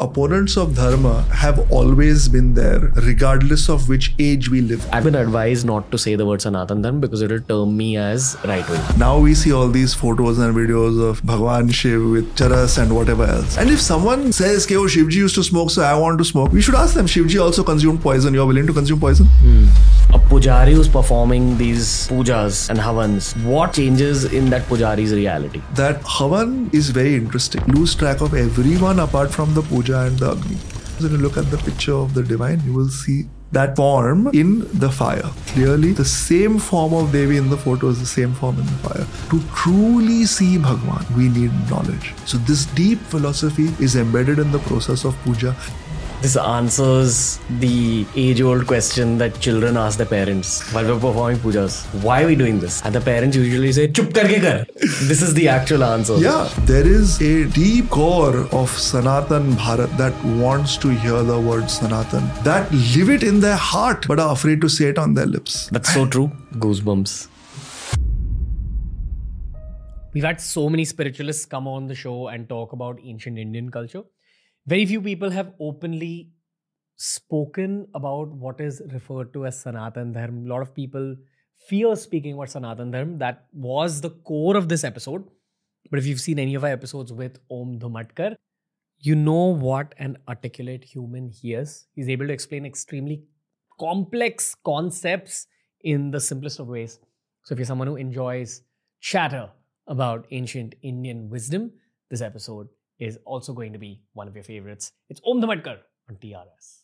opponents of dharma have always been there, regardless of which age we live. I've been advised not to say the word Sanatan Dharma because it'll term me as right wing. Now we see all these photos and videos of Bhagwan Shiv with charas and whatever else. And if someone says, "Okay, oh, Shivji used to smoke, so I want to smoke," we should ask them, "Shivji also consumed poison. You're willing to consume poison?" Hmm. A pujari who's performing these pujas and havans, what changes in that pujari's reality? That Havan is very interesting. Lose track of everyone apart from the puja and the Agni. So, when you look at the picture of the divine, you will see that form in the fire. Clearly, the same form of Devi in the photo is the same form in the fire. To truly see Bhagwan, we need knowledge. So, this deep philosophy is embedded in the process of puja. This answers the age old question that children ask their parents while we're performing pujas. Why are we doing this? And the parents usually say, Chup karke kar. This is the actual answer. Yeah, there is a deep core of Sanatan Bharat that wants to hear the word Sanatan, that live it in their heart but are afraid to say it on their lips. That's so true. Goosebumps. We've had so many spiritualists come on the show and talk about ancient Indian culture. Very few people have openly spoken about what is referred to as Sanatan Dharma. A lot of people fear speaking about Sanatan Dharma. That was the core of this episode. But if you've seen any of our episodes with Om Dhumatkar, you know what an articulate human he is. He's able to explain extremely complex concepts in the simplest of ways. So if you're someone who enjoys chatter about ancient Indian wisdom, this episode is also going to be one of your favorites. It's Om Dhumatkar on TRS.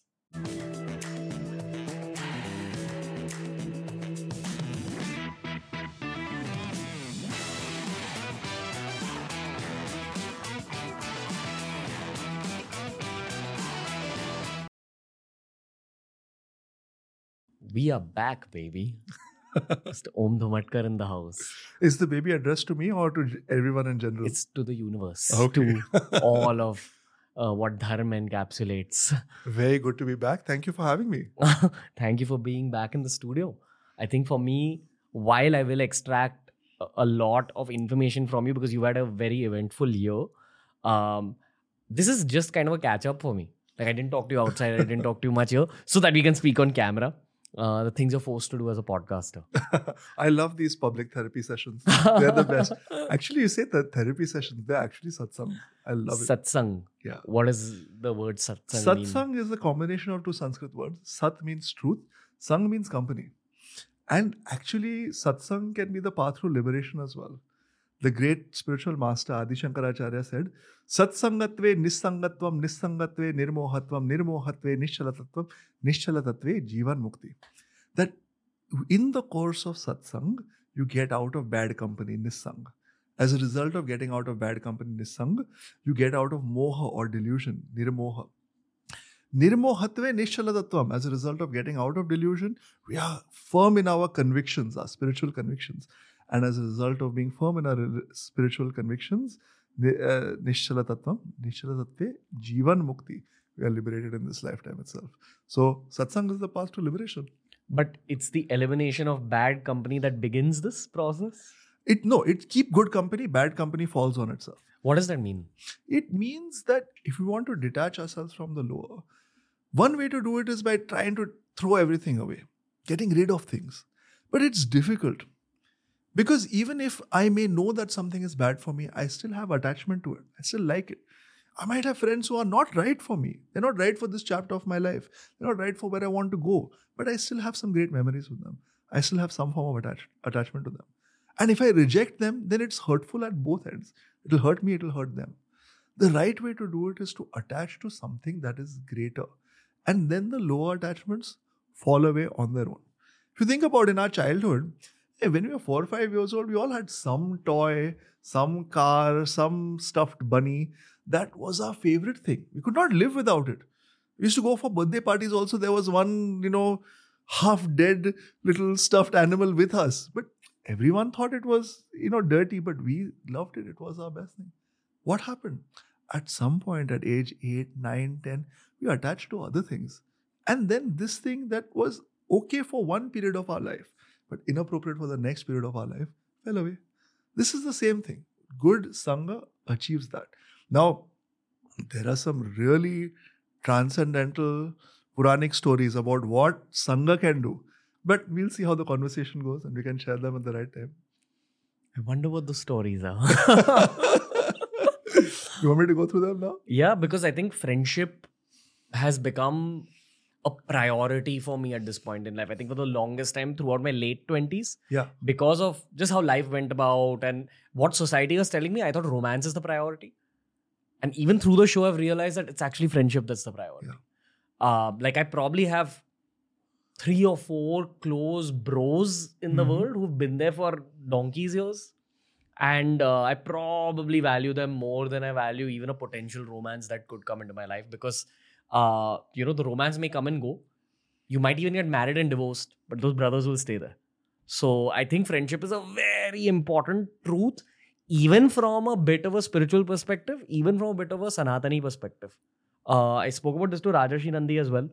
We are back, baby. Mr. Om Dhumatkar in the house. Is the baby addressed to me or to everyone in general? It's to the universe, Okay. to all of uh, what Dharma encapsulates. Very good to be back. Thank you for having me. Thank you for being back in the studio. I think for me, while I will extract a- a lot of information from you because you had a very eventful year, um, this is just kind of a catch up for me. Like I didn't talk to you outside, I didn't talk to you much here, so that we can speak on camera. Uh, the things you're forced to do as a podcaster. I love these public therapy sessions. They're the best. Actually, you say that therapy sessions, they're actually satsang. I love it. Satsang. Yeah. What does the word satsang, mean? Satsang is a combination of two Sanskrit words. Sat means truth, Sang means company. And actually, satsang can be the path to liberation as well. The great spiritual master Adi Shankaracharya said, Satsangatve nisangatvam nisangatve nirmohatvam nirmohatve nishalatattvam nishalatatve jivan mukti. That in the course of satsang, you get out of bad company, nisang. As a result of getting out of bad company, nisang, you get out of moha or delusion, nirmoha. Nirmohatve nishalatattvam. As a result of getting out of delusion, we are firm in our convictions, our spiritual convictions. And as a result of being firm in our spiritual convictions, uh, nishalatattvam, nishalatattve, jivan mukti. We are liberated in this lifetime itself. So, satsang is the path to liberation. But it's the elimination of bad company that begins this process. It no, it keep good company, bad company falls on itself. What does that mean? It means that if we want to detach ourselves from the lower, one way to do it is by trying to throw everything away, getting rid of things. But it's difficult because even if I may know that something is bad for me, I still have attachment to it. I still like it. I might have friends who are not right for me. They're not right for this chapter of my life. They're not right for where I want to go. But I still have some great memories with them. I still have some form of attach- attachment to them. And if I reject them, then it's hurtful at both ends. It'll hurt me, it'll hurt them. The right way to do it is to attach to something that is greater. And then the lower attachments fall away on their own. If you think about in our childhood, when we were four or five years old, we all had some toy, some car, some stuffed bunny. That was our favorite thing. We could not live without it. We used to go for birthday parties also. There was one, you know, half dead little stuffed animal with us. But everyone thought it was, you know, dirty, but we loved it. It was our best thing. What happened? At some point at age 8, 9, 10, we attached to other things. And then this thing that was okay for one period of our life, but inappropriate for the next period of our life, fell away. This is the same thing. Good Sangha achieves that. Now, there are some really transcendental Puranic stories about what Sangha can do. But we'll see how the conversation goes and we can share them at the right time. I wonder what the stories are. you want me to go through them now? yeah, because I think friendship has become a priority for me at this point in life. I think for the longest time throughout my late 20s, Yeah. because of just how life went about and what society was telling me, I thought romance is the priority. And even through the show, I've realized that it's actually friendship that's the priority. Yeah. Uh, like, I probably have three or four close bros in the Mhm. world who've been there for donkey's years. And uh, I probably value them more than I value even a potential romance that could come into my life because, uh, you know, the romance may come and go. You might even get married and divorced, but those brothers will stay there. So I think friendship is a very important truth, even from a bit of a spiritual perspective, even from a bit of a Sanatani perspective. Uh, I spoke about this to Rajarshi Nandi as well.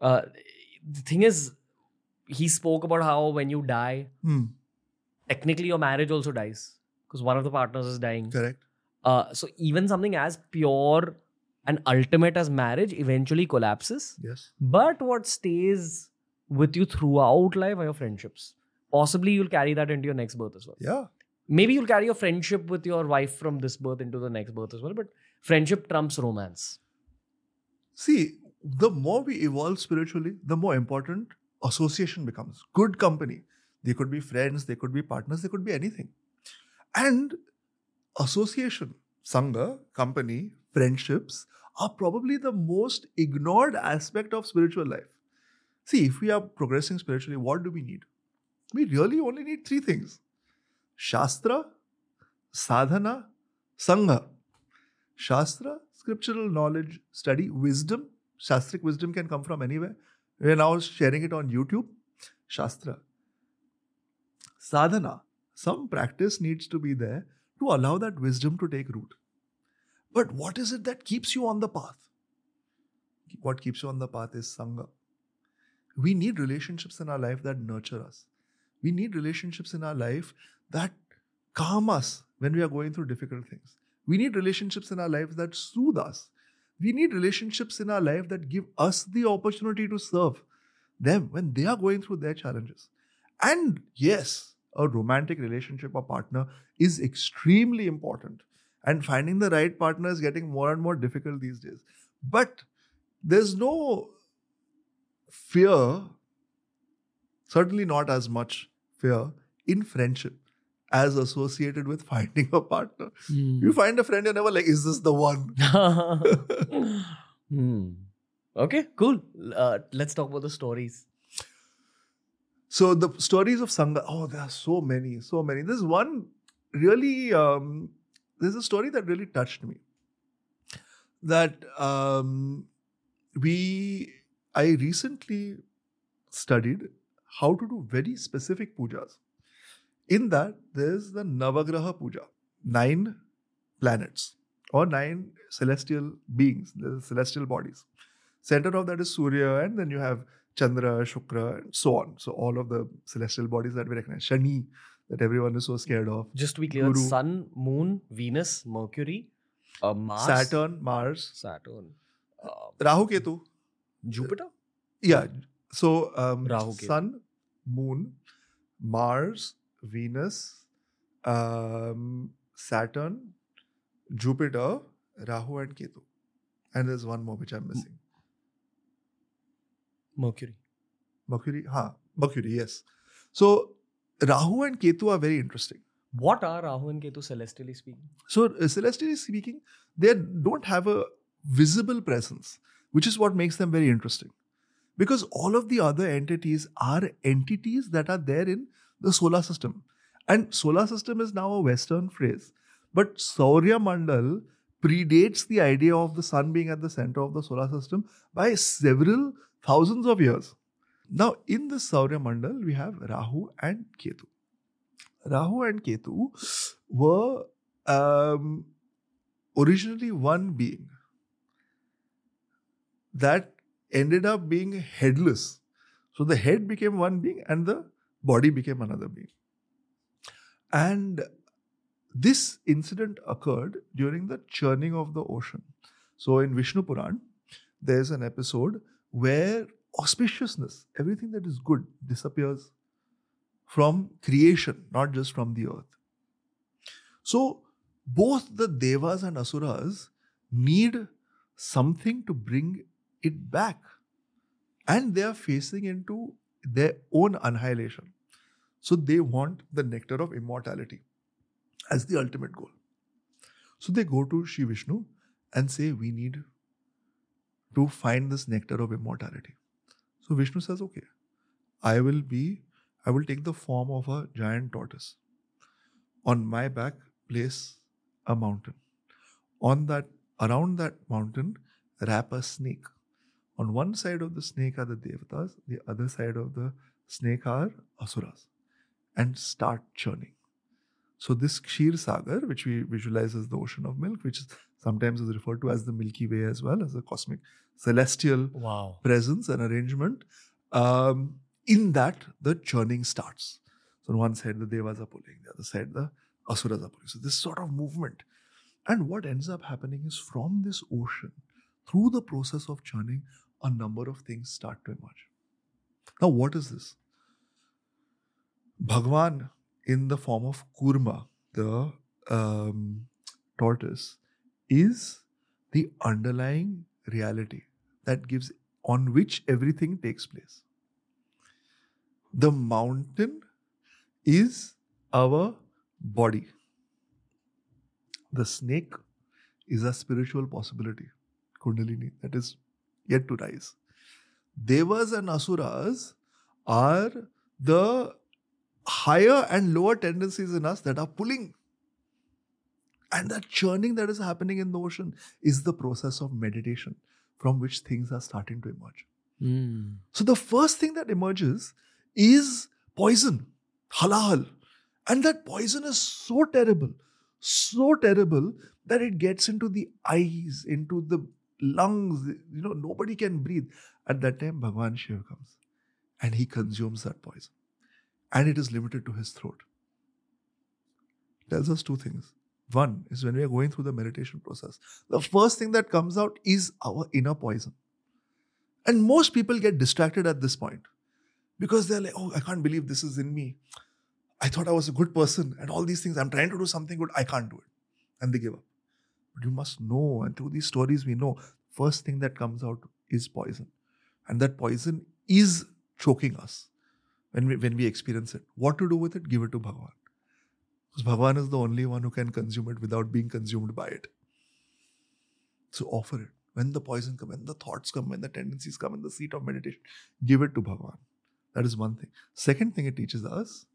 Uh, the thing is, he spoke about how when you die, Hmm. technically your marriage also dies because one of the partners is dying. Correct. Uh, so even something as pure and ultimate as marriage eventually collapses. Yes. But what stays with you throughout life are your friendships. Possibly you'll carry that into your next birth as well. Yeah. Maybe you'll carry your friendship with your wife from this birth into the next birth as well. But friendship trumps romance. See, the more we evolve spiritually, the more important association becomes. Good company. They could be friends, they could be partners, they could be anything. And association, Sangha, company, friendships are probably the most ignored aspect of spiritual life. See, if we are progressing spiritually, what do we need? We really only need three things Shastra, Sadhana, Sangha. Shastra, scriptural knowledge, study, wisdom. Shastric wisdom can come from anywhere. We are now sharing it on YouTube. Shastra. Sadhana, some practice needs to be there to allow that wisdom to take root. But what is it that keeps you on the path? What keeps you on the path is Sangha. We need relationships in our life that nurture us. We need relationships in our life that calm us when we are going through difficult things. We need relationships in our lives that soothe us. We need relationships in our life that give us the opportunity to serve them when they are going through their challenges. And yes, a romantic relationship or partner is extremely important. And finding the right partner is getting more and more difficult these days. But there's no fear, certainly not as much fear in friendship as associated with finding a partner. You find a friend, you're never like, is this the one? hmm. Okay, cool. Uh, let's talk about the stories. So the stories of Sangha, oh, there are so many, so many. There's one really, um, there's a story that really touched me. That um, we, I recently studied how to do very specific pujas. In that, there's the Navagraha puja, nine planets or nine celestial beings, the celestial bodies. Center of that is Surya, and then you have Chandra, Shukra, and so on. So all of the celestial bodies that we recognize. Shani, that everyone is so scared of. Just to be clear, Guru. Sun, Moon, Venus, Mercury, uh, Mars, Saturn, Mars, Saturn, uh, Rahu, Ketu. Jupiter. Yeah. So um, Rahu, Ketu. Sun, Moon, Mars, Venus, um, Saturn, Jupiter, Rahu, and Ketu. And there's one more which I'm missing. Mercury. Mercury, huh? Mercury, yes. So Rahu and Ketu are very interesting. What are Rahu and Ketu celestially speaking? So, uh, celestially speaking, they don't have a visible presence, which is what makes them very interesting. Because all of the other entities are entities that are there in the solar system. And solar system is now a Western phrase. But Saurya Mandal predates the idea of the sun being at the center of the solar system by several thousands of years. Now, in the Saurya Mandal, we have Rahu and Ketu. Rahu and Ketu were um, originally one being that ended up being headless. So the head became one being and the body became another being. And this incident occurred during the churning of the ocean. So in Vishnu Puran, there's an episode where auspiciousness, everything that is good, disappears from creation, not just from the earth. So both the devas and asuras need something to bring it back. And they are facing into their own annihilation. So they want the nectar of immortality as the ultimate goal. So they go to Shri Vishnu and say, We need to find this nectar of immortality. So Vishnu says, Okay, I will be, I will take the form of a giant tortoise. On my back, place a mountain. On that, around that mountain, wrap a snake. On one side of the snake are the devatas, the other side of the snake are asuras, and start churning. So this Kshir Sagar, which we visualize as the ocean of milk, which is sometimes is referred to as the Milky Way as well, as a cosmic celestial Wow. presence and arrangement. Um, in that, the churning starts. So on one side, the devas are pulling, the other side, the asuras are pulling. So this sort of movement. And what ends up happening is from this ocean, through the process of churning, a number of things start to emerge. Now, what is this? Bhagwan, in the form of Kurma, the um, tortoise, is the underlying reality that gives on which everything takes place. The mountain is our body. The snake is a spiritual possibility, Kundalini, that is yet to rise. Devas and Asuras are the higher and lower tendencies in us that are pulling. And that churning that is happening in the ocean is the process of meditation from which things are starting to emerge. Mm. So the first thing that emerges is poison, halal. And that poison is so terrible, so terrible that it gets into the eyes, into the lungs. You know, nobody can breathe. At that time, Bhagwan Shiva comes and he consumes that poison. And it is limited to his throat. Tells us two things. One is when we are going through the meditation process, the first thing that comes out is our inner poison. And most people get distracted at this point because they're like, oh, I can't believe this is in me. I thought I was a good person and all these things. I'm trying to do something good. I can't do it. And they give up. But you must know, and through these stories, we know first thing that comes out is poison. And that poison is choking us when we, when we experience it. What to do with it? Give it to Bhagavan. Because Bhagavan is the only one who can consume it without being consumed by it. So offer it. When the poison comes, when the thoughts come, when the tendencies come in the seat of meditation, give it to Bhagavan. That is one thing. Second thing it teaches us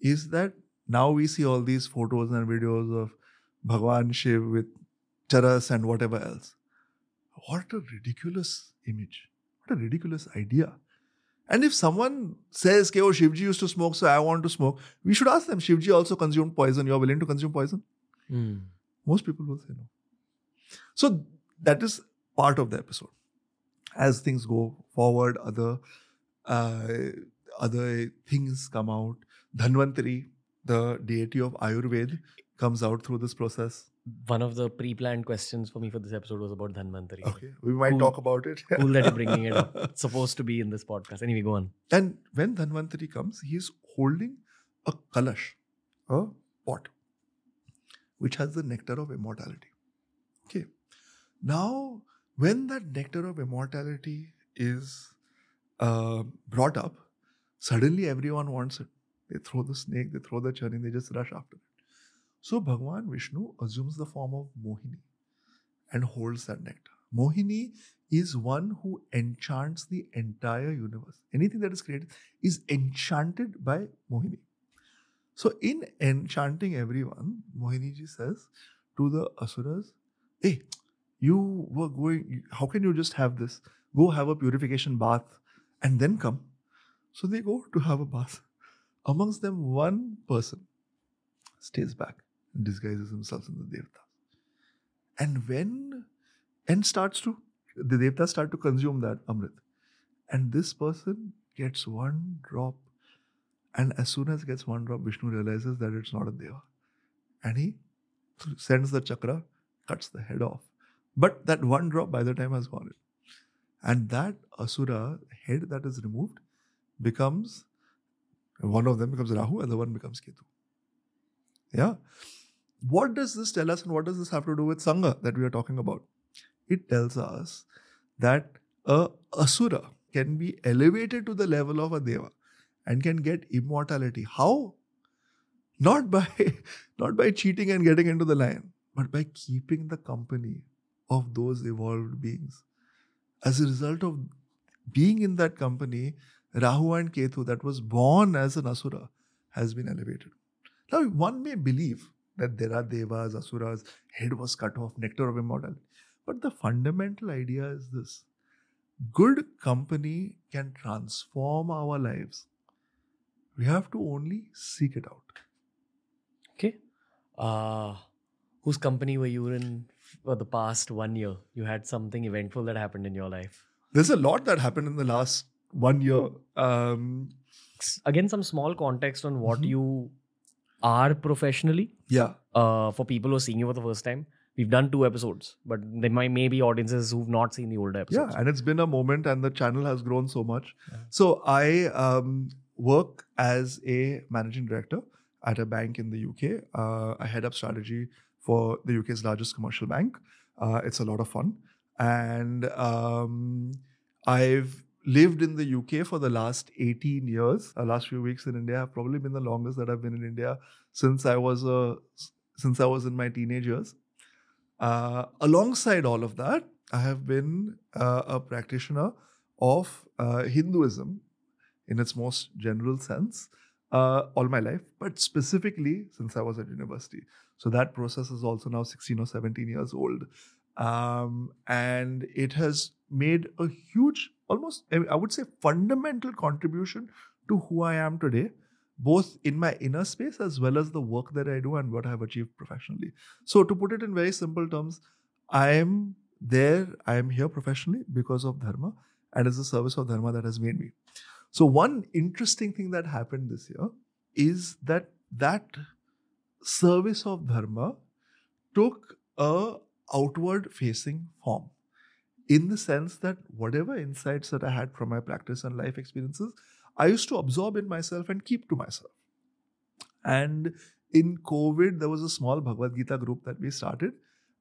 is that now we see all these photos and videos of Bhagwan Shiv with charas and whatever else. What a ridiculous image. What a ridiculous idea. And if someone says, okay, oh, Shivji used to smoke, so I want to smoke, we should ask them, Shivji also consumed poison. You're willing to consume poison? Mm. Most people will say no. So that is part of the episode. As things go forward, other uh, other things come out. Dhanvantari, the deity of Ayurveda, comes out through this process. One of the pre-planned questions for me for this episode was about Dhanvantari. Okay, we might Cool. talk about it. Cool that you're bringing it up. It's supposed to be in this podcast. Anyway, go on. And when Dhanvantari comes, he's holding a kalash, a pot, which has the nectar of immortality. Okay. Now, when that nectar of immortality is uh, brought up, suddenly everyone wants it. They throw the snake, they throw the churning, they just rush after it. So Bhagwan Vishnu assumes the form of Mohini and holds that nectar. Mohini is one who enchants the entire universe. Anything that is created is enchanted by Mohini. So, in enchanting everyone, Mohini ji says to the Asuras, Hey, you were going, how can you just have this? Go have a purification bath and then come. So, they go to have a bath. Amongst them, one person stays back disguises himself in the Devta. And when, and starts to, the Devtas start to consume that Amrit. And this person gets one drop. And as soon as gets one drop, Vishnu realizes that it's not a Deva. And he sends the chakra, cuts the head off. But that one drop by the time has gone in. And that Asura head that is removed becomes one of them becomes Rahu and the one becomes Ketu. Yeah. What does this tell us and what does this have to do with Sangha that we are talking about? It tells us that a Asura can be elevated to the level of a Deva and can get immortality. How? Not by not by cheating and getting into the lion, but by keeping the company of those evolved beings. As a result of being in that company, Rahu and Ketu, that was born as an Asura, has been elevated. Now, one may believe that there are Devas, Asuras, head was cut off, nectar of immortality. But the fundamental idea is this good company can transform our lives. We have to only seek it out. Okay. Uh, whose company were you in for the past one year? You had something eventful that happened in your life. There's a lot that happened in the last one year. Um, Again, some small context on what you are professionally yeah. uh, for people who are seeing you for the first time. We've done two episodes, but there might may be audiences who've not seen the older episodes. Yeah, and it's been a moment, and the channel has grown so much. So I um, work as a managing director at a bank in the UK. Uh, I head up strategy for the UK's largest commercial bank. Uh, it's a lot of fun, and um, I've lived in the UK for the last 18 years. The last few weeks in India have probably been the longest that I've been in India since I was a since I was in my teenage years. Uh, alongside all of that, I have been uh, a practitioner of uh, Hinduism in its most general sense uh, all my life, but specifically since I was at university. So that process is also now 16 or 17 years old. Um, and it has made a huge, almost, I would say, fundamental contribution to who I am today both in my inner space as well as the work that I do and what I have achieved professionally. So, to put it in very simple terms, I am there, I am here professionally because of Dharma and it's the service of Dharma that has made me. So, one interesting thing that happened this year is that that service of Dharma took a outward facing form in the sense that whatever insights that I had from my practice and life experiences, I used to absorb in myself and keep to myself. And in COVID, there was a small Bhagavad Gita group that we started.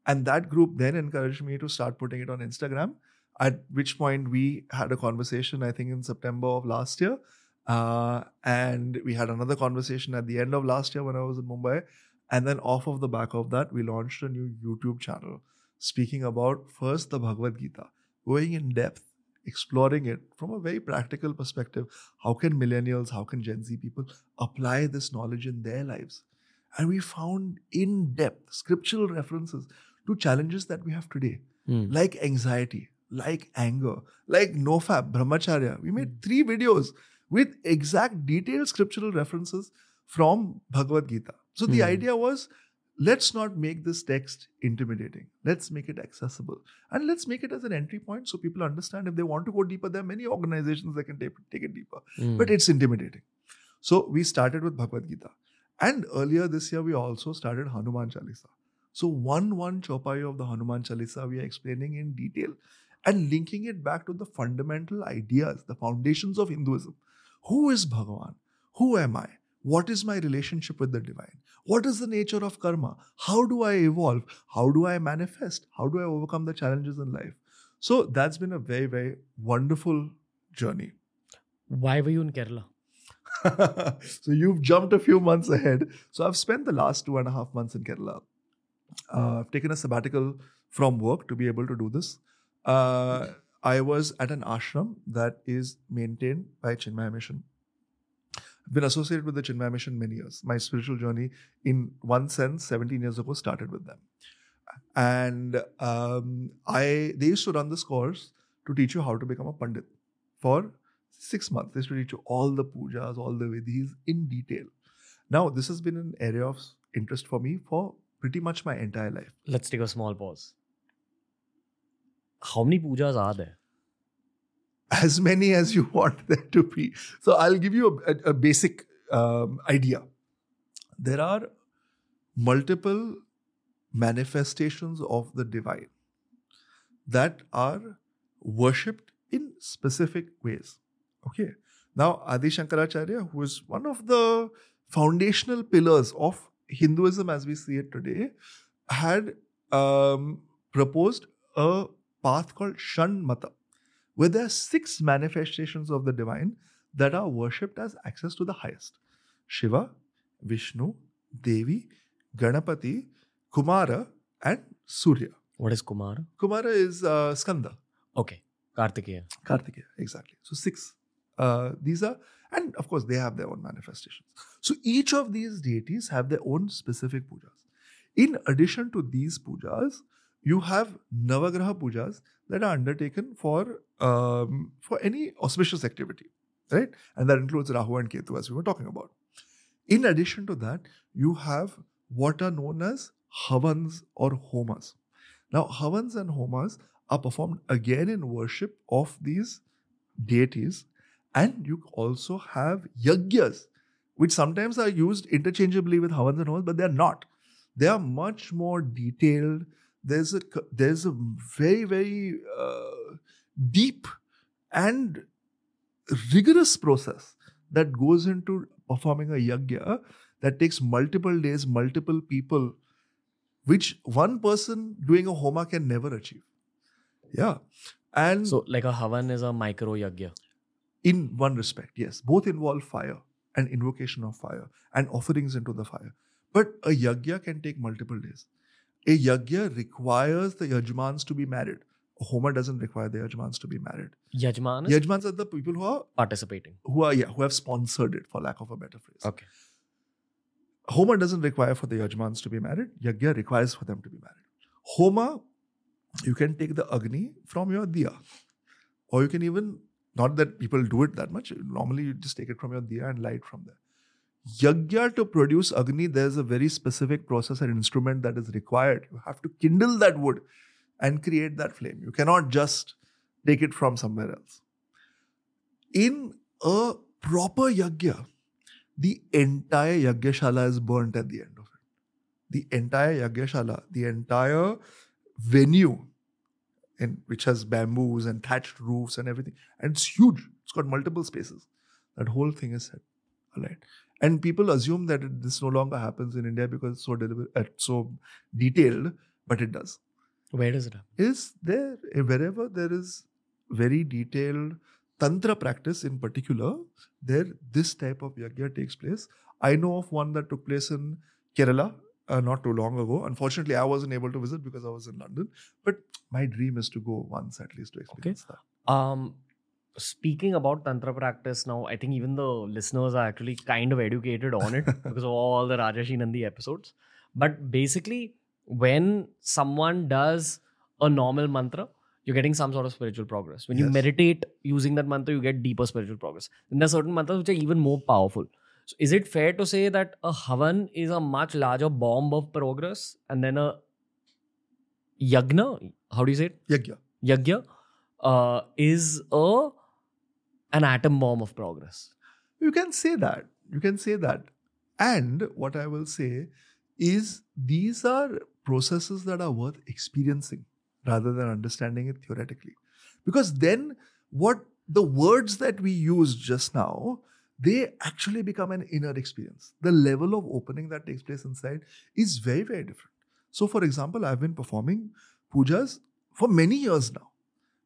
And that group then encouraged me to start putting it on Instagram. At which point, we had a conversation, I think in September of last year. Uh, and we had another conversation at the end of last year when I was in Mumbai. And then, off of the back of that, we launched a new YouTube channel speaking about first the Bhagavad Gita, going in depth exploring it from a very practical perspective. How can millennials, how can Gen Z people apply this knowledge in their lives? And we found in depth scriptural references to challenges that we have today, Hmm. like anxiety, like anger, like nofap, brahmacharya. We made three videos with exact detailed scriptural references from Bhagavad Gita. So the Hmm. idea was let's not make this text intimidating. Let's make it accessible. And let's make it as an entry point so people understand if they want to go deeper, there are many organizations that can take, take it deeper. Mm. But it's intimidating. So we started with Bhagavad Gita. And earlier this year, we also started Hanuman Chalisa. So one one chopai of the Hanuman Chalisa, we are explaining in detail and linking it back to the fundamental ideas, the foundations of Hinduism. Who is Bhagavan? Who am I? What is my relationship with the divine? What is the nature of karma? How do I evolve? How do I manifest? How do I overcome the challenges in life? So that's been a very, very wonderful journey. Why were you in Kerala? so you've jumped a few months ahead. So I've spent the last two and a half months in Kerala. Uh, I've taken a sabbatical from work to be able to do this. Uh, I was at an ashram that is maintained by Chinmaya Mission. I've been associated with the Chinmaya Mission many years. My spiritual journey, in one sense, 17 years ago, started with them. And um, I they used to run this course to teach you how to become a pandit for six months. They used to teach you all the pujas, all the vidhis in detail. Now, this has been an area of interest for me for pretty much my entire life. Let's take a small pause. How many pujas are there? As many as you want there to be. So, I'll give you a, a, basic um, idea. There are multiple manifestations of the divine. that are worshipped in specific ways. Okay. Now, Adi Shankaracharya, who is one of the foundational pillars of Hinduism as we see it today, had um, proposed a path called Shan Mata, where there are six manifestations of the divine that are worshipped as access to the highest Shiva, Vishnu, Devi, Ganapati, Kumara, and Surya. What is Kumara? Kumara is uh, Skanda. Okay. Kartikeya. Kartikeya, exactly. So six. Uh, these are, and of course, they have their own manifestations. So each of these deities have their own specific pujas. In addition to these pujas, you have Navagraha pujas that are undertaken for um, for any auspicious activity, right? And that includes Rahu and Ketu, as we were talking about. In addition to that, you have what are known as havans or homas. Now, havans and homas are performed again in worship of these deities, and you also have yagyas, which sometimes are used interchangeably with havans and homas, but they are not. They are much more detailed. There's a there's a very very uh, deep and rigorous process that goes into performing a yagya that takes multiple days, multiple people, which one person doing a homa can never achieve. Yeah. And So, like a Havan is a micro yagya. in one respect, yes, both involve fire and invocation of fire and offerings into the fire. But a yagya can take multiple days. A yagya requires the yajmans to be married. Homa doesn't require the yajmans to be married. Yajman is Yajmans are the people who are participating. who are yeah, who have sponsored it, for lack of a better phrase. Okay. Homa doesn't require for the yajmans to be married. Yagya requires for them to be married. Homa, you can take the agni from your diya, or you can even not that people do it that much. Normally, you just take it from your diya and light from there. Yagya to produce agni, there's a very specific process and instrument that is required. You have to kindle that wood and create that flame. You cannot just take it from somewhere else. In a proper yagya, the entire Yagyashala is burnt at the end of it. The entire Yagyashala, the entire venue, in, which has bamboos and thatched roofs and everything, and it's huge. It's got multiple spaces. That whole thing is set alight. And people assume that it, this no longer happens in India because it's so deliver, uh, so detailed, but it does. Where does it happen? Is there eh, wherever there is very detailed tantra practice in particular, there this type of yagya takes place. I know of one that took place in Kerala uh, not too long ago. Unfortunately, I wasn't able to visit because I was in London. But my dream is to go once at least to experience that. Um, speaking about tantra practice now, I think even the listeners are actually kind of educated on it because of all the Rajarshi Nandi episodes. But basically, when someone does a normal mantra, you're getting some sort of spiritual progress. When you Yes. meditate using that mantra, you get deeper spiritual progress. Then there are certain mantras which are even more powerful. So is it fair to say that a havan is a much larger bomb of progress and then a yagna, how do you say it? Yagya. Yagya uh, is a an atom bomb of progress. You can say that. You can say that. And what I will say is these are processes that are worth experiencing rather than understanding it theoretically. Because then what the words that we used just now, they actually become an inner experience. The level of opening that takes place inside is very, very different. So, for example, I've been performing pujas for many years now,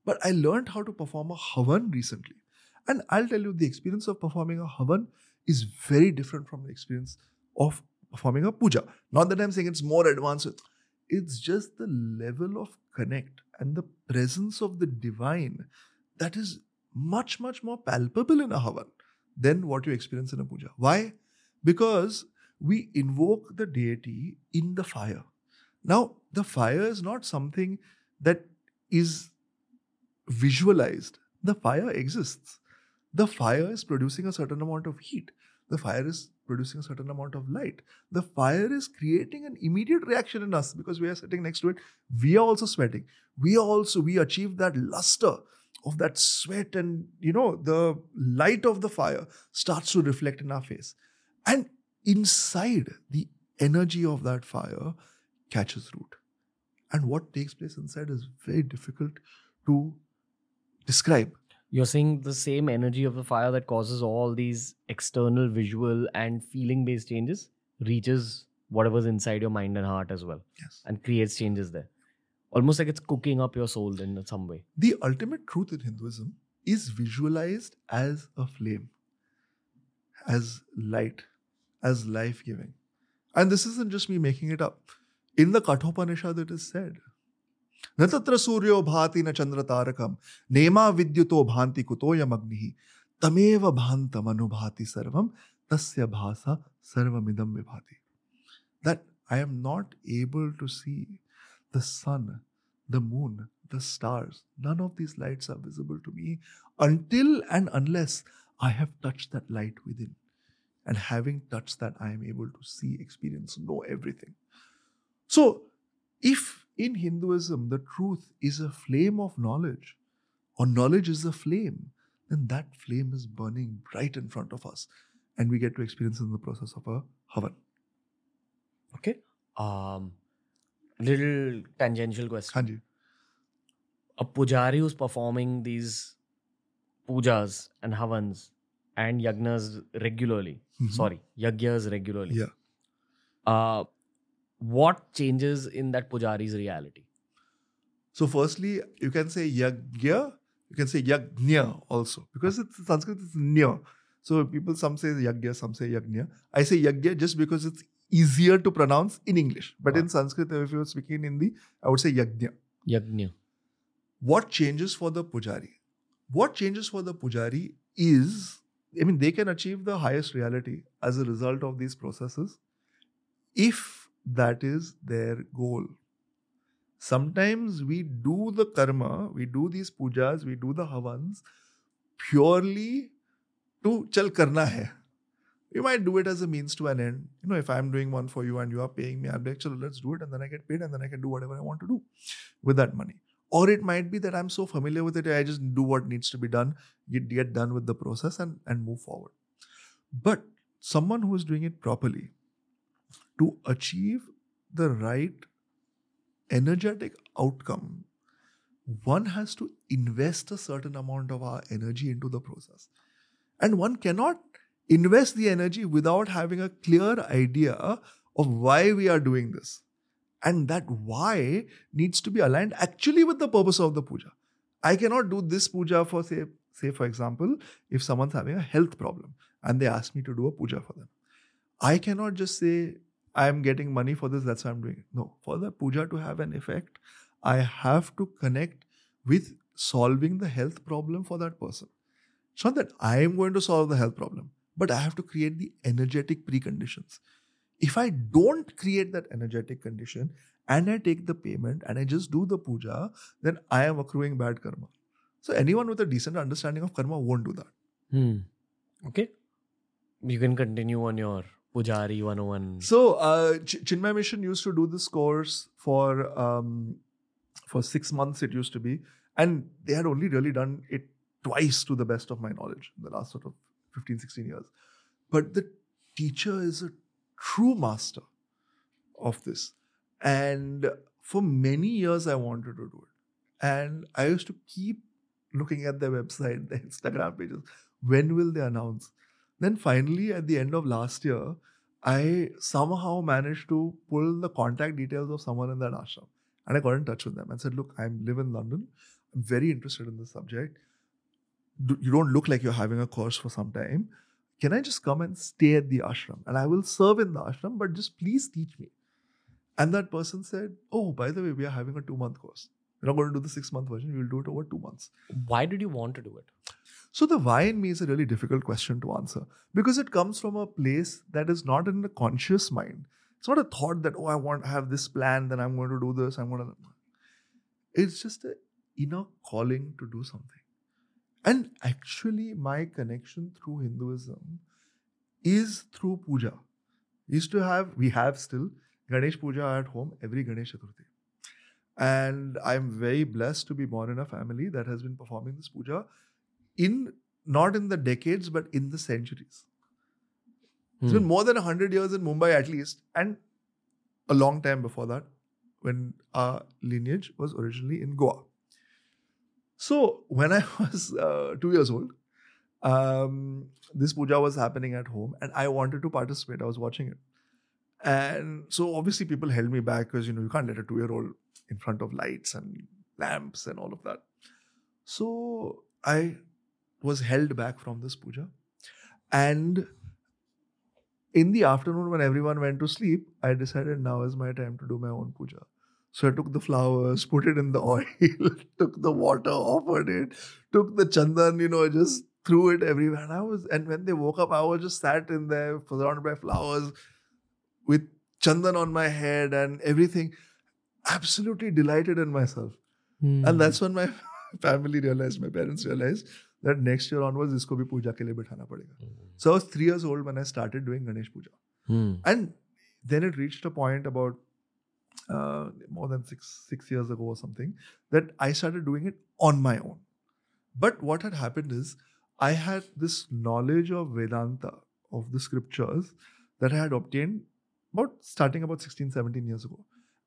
but I learned how to perform a havan recently. And I'll tell you, the experience of performing a havan is very different from the experience of performing a puja. Not that I'm saying it's more advanced, it's just the level of connect and the presence of the divine that is much, much more palpable in a havan than what you experience in a puja. Why? Because we invoke the deity in the fire. Now, the fire is not something that is visualized. The fire exists. The fire is producing a certain amount of heat. The fire is producing a certain amount of light. The fire is creating an immediate reaction in us because we are sitting next to it. We are also sweating. We also, we achieve that luster of that sweat and, you know, the light of the fire starts to reflect in our face. And inside, the energy of that fire catches root. And what takes place inside is very difficult to describe. You're saying the same energy of the fire that causes all these external visual and feeling based changes reaches whatever's inside your mind and heart as well Yes. and creates changes there. Almost like it's cooking up your soul in some way. The ultimate truth in Hinduism is visualized as a flame, as light, as life giving. And this isn't just me making it up. In the Kathopanishad, it is said, न तत्र सूर्यो भाति न चंद्र तारकम नेमा विद्युतो भांति कुतोयम अग्नि तमेव भांतम अनुभाति सर्व, तस्य भाषा सर्वमिदम विभाति। That I am not able to see the sun the moon the stars none of these lights are visible to me until and unless I have touch that light within and having touch that I am able to see experience know everything so if in Hinduism the truth is a flame of knowledge, or knowledge is a flame, then that flame is burning right in front of us. And we get to experience in the process of a havan. Okay. Um, little tangential question. Hanji. A pujari who's performing these pujas and havans and yagnas regularly. Mhm. Sorry, yagyas regularly. Yeah. Uh, what changes in that pujari's reality? So, firstly, you can say yagya, you can say yagnya also, because it's Sanskrit is nya. So, people some say yagya, some say yagnya. I say yagya just because it's easier to pronounce in English. But in Sanskrit, if you are speaking in Hindi, I would say yagnya. Yagnya. What changes for the pujari? What changes for the pujari is, I mean, they can achieve the highest reality as a result of these processes if that is their goal. Sometimes we do the karma, we do these pujas, we do the havans purely to chal karna hai. You might do it as a means to an end. You know, if I'm doing one for you and you are paying me, I'll be like, chalo, let's do it, and then I get paid, and then I can do whatever I want to do with that money. Or it might be that I'm so familiar with it, I just do what needs to be done, get, get done with the process, and, and move forward. But someone who is doing it properly to achieve the right energetic outcome, one has to invest a certain amount of our energy into the process. And one cannot invest the energy without having a clear idea of why we are doing this. And that why needs to be aligned actually with the purpose of the puja. I cannot do this puja for, say, say for example, if someone's having a health problem and they ask me to do a puja for them. I cannot just say, I'm getting money for this, that's why I'm doing it. No, for the puja to have an effect, I have to connect with solving the health problem for that person. It's not that I am going to solve the health problem, but I have to create the energetic preconditions. If I don't create that energetic condition and I take the payment and I just do the puja, then I am accruing bad karma. So anyone with a decent understanding of karma won't do that. Hmm. Okay. You can continue on your Pujari 101. So uh, Ch- Chinmaya Mission used to do this course for um, for six months. It used to be, and they had only really done it twice, to the best of my knowledge, in the last sort of 15, 16 years. But the teacher is a true master of this, and for many years I wanted to do it, and I used to keep looking at their website, their Instagram pages. When will they announce? Then finally, at the end of last year, I somehow managed to pull the contact details of someone in that ashram. And I got in touch with them and said, Look, I live in London. I'm very interested in this subject. You don't look like you're having a course for some time. Can I just come and stay at the ashram? And I will serve in the ashram, but just please teach me. And that person said, Oh, by the way, we are having a two month course. We're not going to do the six month version. We'll do it over two months. Why did you want to do it? So the why in me is a really difficult question to answer because it comes from a place that is not in the conscious mind. It's not a thought that oh I want to have this plan, then I'm going to do this. I'm going to. It's just an inner calling to do something, and actually my connection through Hinduism is through puja. Used to have we have still Ganesh puja at home every Ganesh Chaturthi. And I'm very blessed to be born in a family that has been performing this puja in not in the decades but in the centuries. It's been more than 100 years in Mumbai at least, and a long time before that. when our lineage was originally in Goa. So when I was uh, two years old, um, this puja was happening at home, and I wanted to participate. I was watching it, and so obviously people held me back because you know you can't let a two-year-old in front of lights and lamps and all of that. So I was held back from this puja, and in the afternoon when everyone went to sleep, I decided now is my time to do my own puja. So I took the flowers, put it in the oil, took the water, offered it, took the chandan, you know, I just threw it everywhere. And I was, and when they woke up, I was just sat in there, surrounded by flowers, with chandan on my head and everything. Absolutely delighted in myself. Hmm. And that's when my family realized, my parents realized that next year onwards, isko bhi puja ke liye bithana padega. So I was three years old when I started doing Ganesh puja. Hmm. And then it reached a point about uh, more than six six years ago or something that I started doing it on my own. But what had happened is I had this knowledge of Vedanta, of the scriptures that I had obtained about starting about 16, 17 years ago.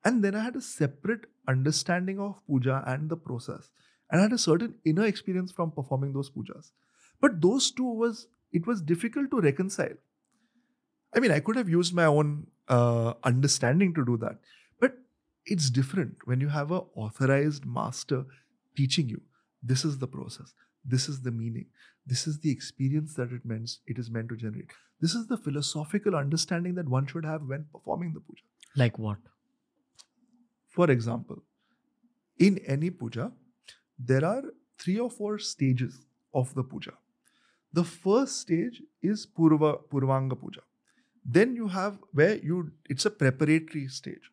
And then I had a separate understanding of puja and the process. And I had a certain inner experience from performing those pujas. But those two was, it was difficult to reconcile. I mean, I could have used my own uh, understanding to do that. But it's different when you have a authorized master teaching you this is the process, this is the meaning, this is the experience that it means it is meant to generate. This is the philosophical understanding that one should have when performing the puja. Like what? For example, in any puja, there are three or four stages of the puja. The first stage is Purva Purvanga puja. Then you have where you it's a preparatory stage.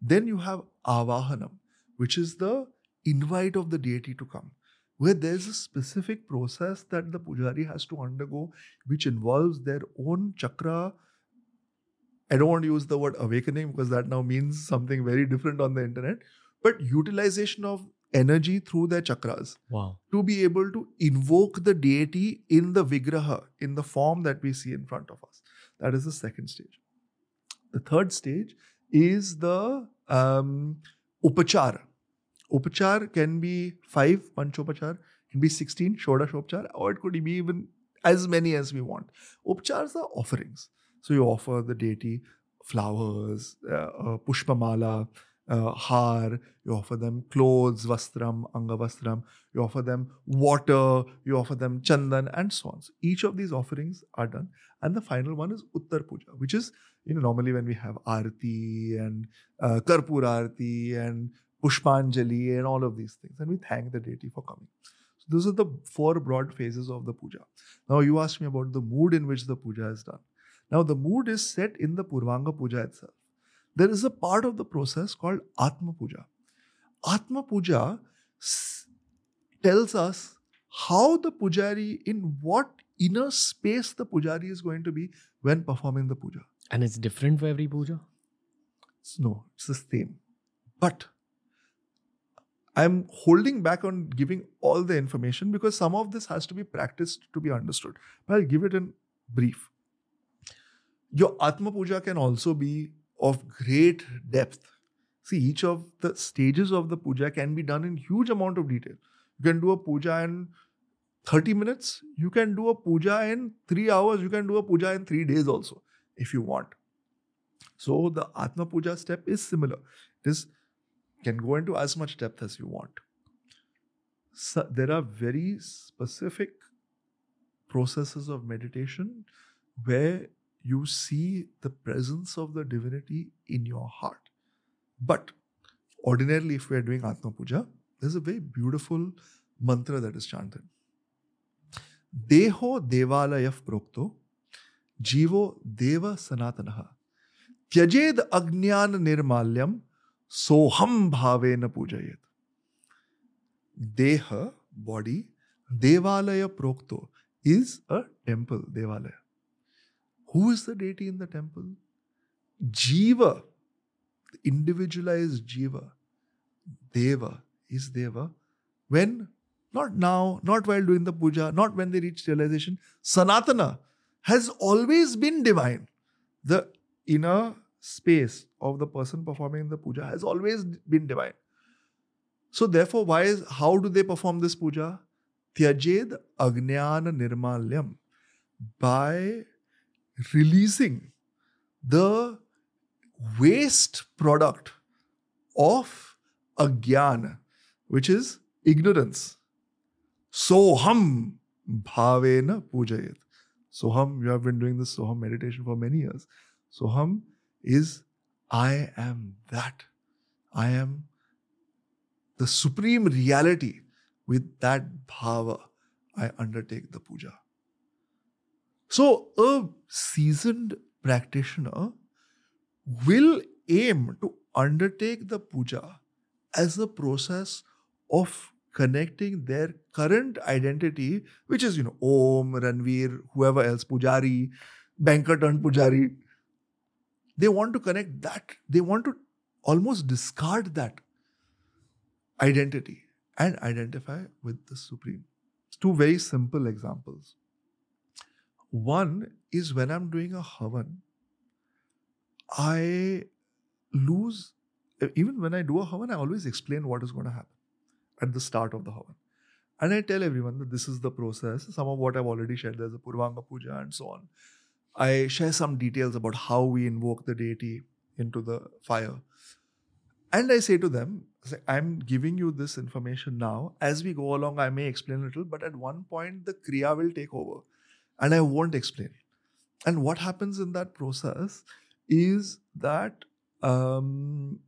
Then you have Avahanam, which is the invite of the deity to come, where there's a specific process that the pujari has to undergo, which involves their own chakra. I don't want to use the word awakening because that now means something very different on the internet, but utilization of energy through their chakras Wow. to be able to invoke the deity in the vigraha, in the form that we see in front of us. That is the second stage. The third stage is the um, upachar. Upachar can be five, panchopachar, can be 16, shodashopachar, or it could be even as many as we want. Upachars are offerings. So you offer the deity flowers, uh, uh, pushpamala, uh, har, you offer them clothes, vastram, angavastram, you offer them water, you offer them chandan, and so on. So each of these offerings are done. And the final one is Uttar Puja, which is, you know, normally when we have Arati and uh, Karpur Arati and Pushpanjali and all of these things, and we thank the deity for coming. So those are the four broad phases of the puja. Now you asked me about the mood in which the puja is done. Now the mood is set in the Purvanga Puja itself. There is a part of the process called Atma Puja. Atma Puja s- tells us how the pujari, in what inner space the pujari is going to be when performing the puja. And it's different for every puja? No, it's the same. But I'm holding back on giving all the information because some of this has to be practiced to be understood. But I'll give it in brief. Your Atma Puja can also be of great depth. See, each of the stages of the puja can be done in huge amount of detail. You can do a puja in 30 minutes. You can do a puja in three hours. You can do a puja in three days also, if you want. So the Atma Puja step is similar. This can go into as much depth as you want. So there are very specific processes of meditation where you see the presence of the divinity in your heart. But ordinarily, if we are doing Atma Puja, there's a very beautiful mantra that is chanted. Deho devalayaf prokto, jivo deva sanatanaha. त्यजेद अज्ञान निर्माल्यम सोहम भावेन पूजयेत देह body देवालय प्रोक्तो is a temple devalaya who is the deity in the temple? Jiva the individualized jiva deva. Is deva. When? Not now not while doing the puja not when they reach realization. Sanatana has always been divine. The inner space of the person performing the puja has always been divine. So therefore, why is how do they perform this puja? Tyajed Agnana Nirmalyam by releasing the waste product of agyan, which is ignorance. Soham bhavena pujayet. Soham, you have been doing this Soham meditation for many years. Soham is I am that. I am the supreme reality. With that bhava, I undertake the puja. So, a seasoned practitioner will aim to undertake the puja as a process of connecting their current identity, which is, you know, Om, Ranveer, whoever else, Pujari, banker turned Pujari. They want to connect that. They want to almost discard that identity and identify with the Supreme. It's Two very simple examples. One is when I'm doing a havan, I lose, even when I do a havan, I always explain what is going to happen at the start of the havan. And I tell everyone that this is the process. Some of what I've already shared, there's a Purvanga Puja and so on. I share some details about how we invoke the deity into the fire. And I say to them, I'm giving you this information now. As we go along, I may explain a little, but at one point, the Kriya will take over and I won't explain. And what happens in that process is that um,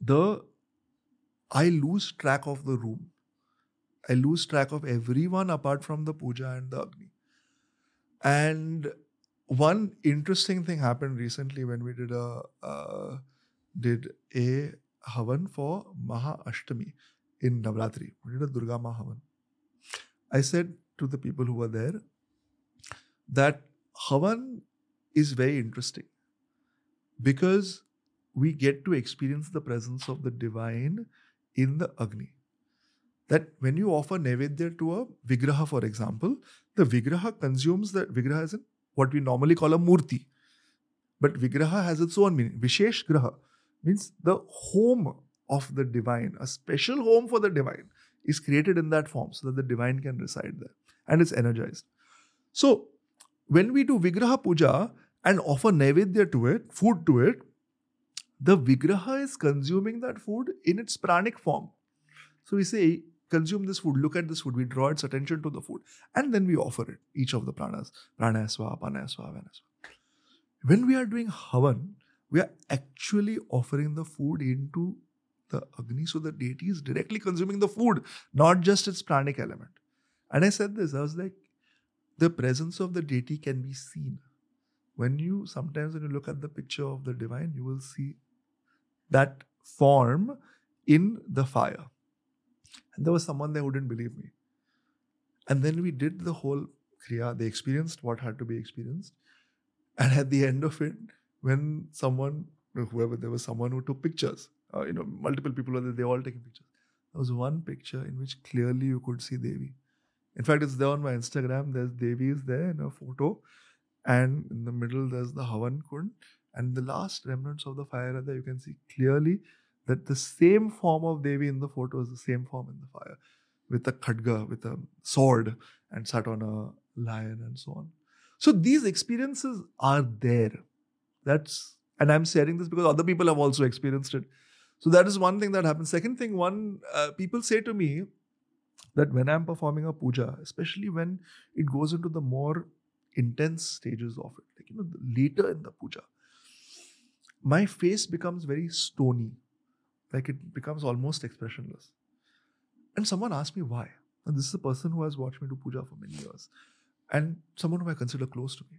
the I lose track of the room. I lose track of everyone apart from the puja and the agni. And one interesting thing happened recently when we did a uh, did a havan for Maha Ashtami in Navratri. We did a Durga Mahavan. I said to the people who were there that havan is very interesting because we get to experience the presence of the divine in the Agni. That when you offer Naivedya to a Vigraha, for example, the Vigraha consumes the Vigraha is what we normally call a Murti. But Vigraha has its own meaning. Vishesh Graha means the home of the divine, a special home for the divine is created in that form so that the divine can reside there and it's energized. So, when we do Vigraha Puja, and offer Naivedya to it, food to it, the Vigraha is consuming that food in its pranic form. So we say, consume this food, look at this food, we draw its attention to the food, and then we offer it, each of the pranas, pranayasva, panayasva, vanasva. When we are doing havan, we are actually offering the food into the Agni, so the deity is directly consuming the food, not just its pranic element. And I said this, I was like, the presence of the deity can be seen. When you sometimes when you look at the picture of the divine you will see that form in the fire. And there was someone there who didn't believe me. And then we did the whole kriya. They experienced what had to be experienced. And at the end of it when someone whoever there was someone who took pictures uh, you know multiple people were there they all taking pictures. There was one picture in which clearly you could see devi in fact it's there on my instagram there's devi is there in a photo and in the middle there's the Havan Kund, and the last remnants of the fire are there you can see clearly that the same form of Devi in the photo is the same form in the fire, with a khadga, with a sword, and sat on a lion and so on. So these experiences are there. That's and I'm sharing this because other people have also experienced it. So that is one thing that happens. Second thing, one uh, people say to me that when I'm performing a puja, especially when it goes into the more intense stages of it. Like, you know, later in the puja, my face becomes very stony. Like it becomes almost expressionless. And someone asked me why. And this is a person who has watched me do puja for many years. And someone who I consider close to me.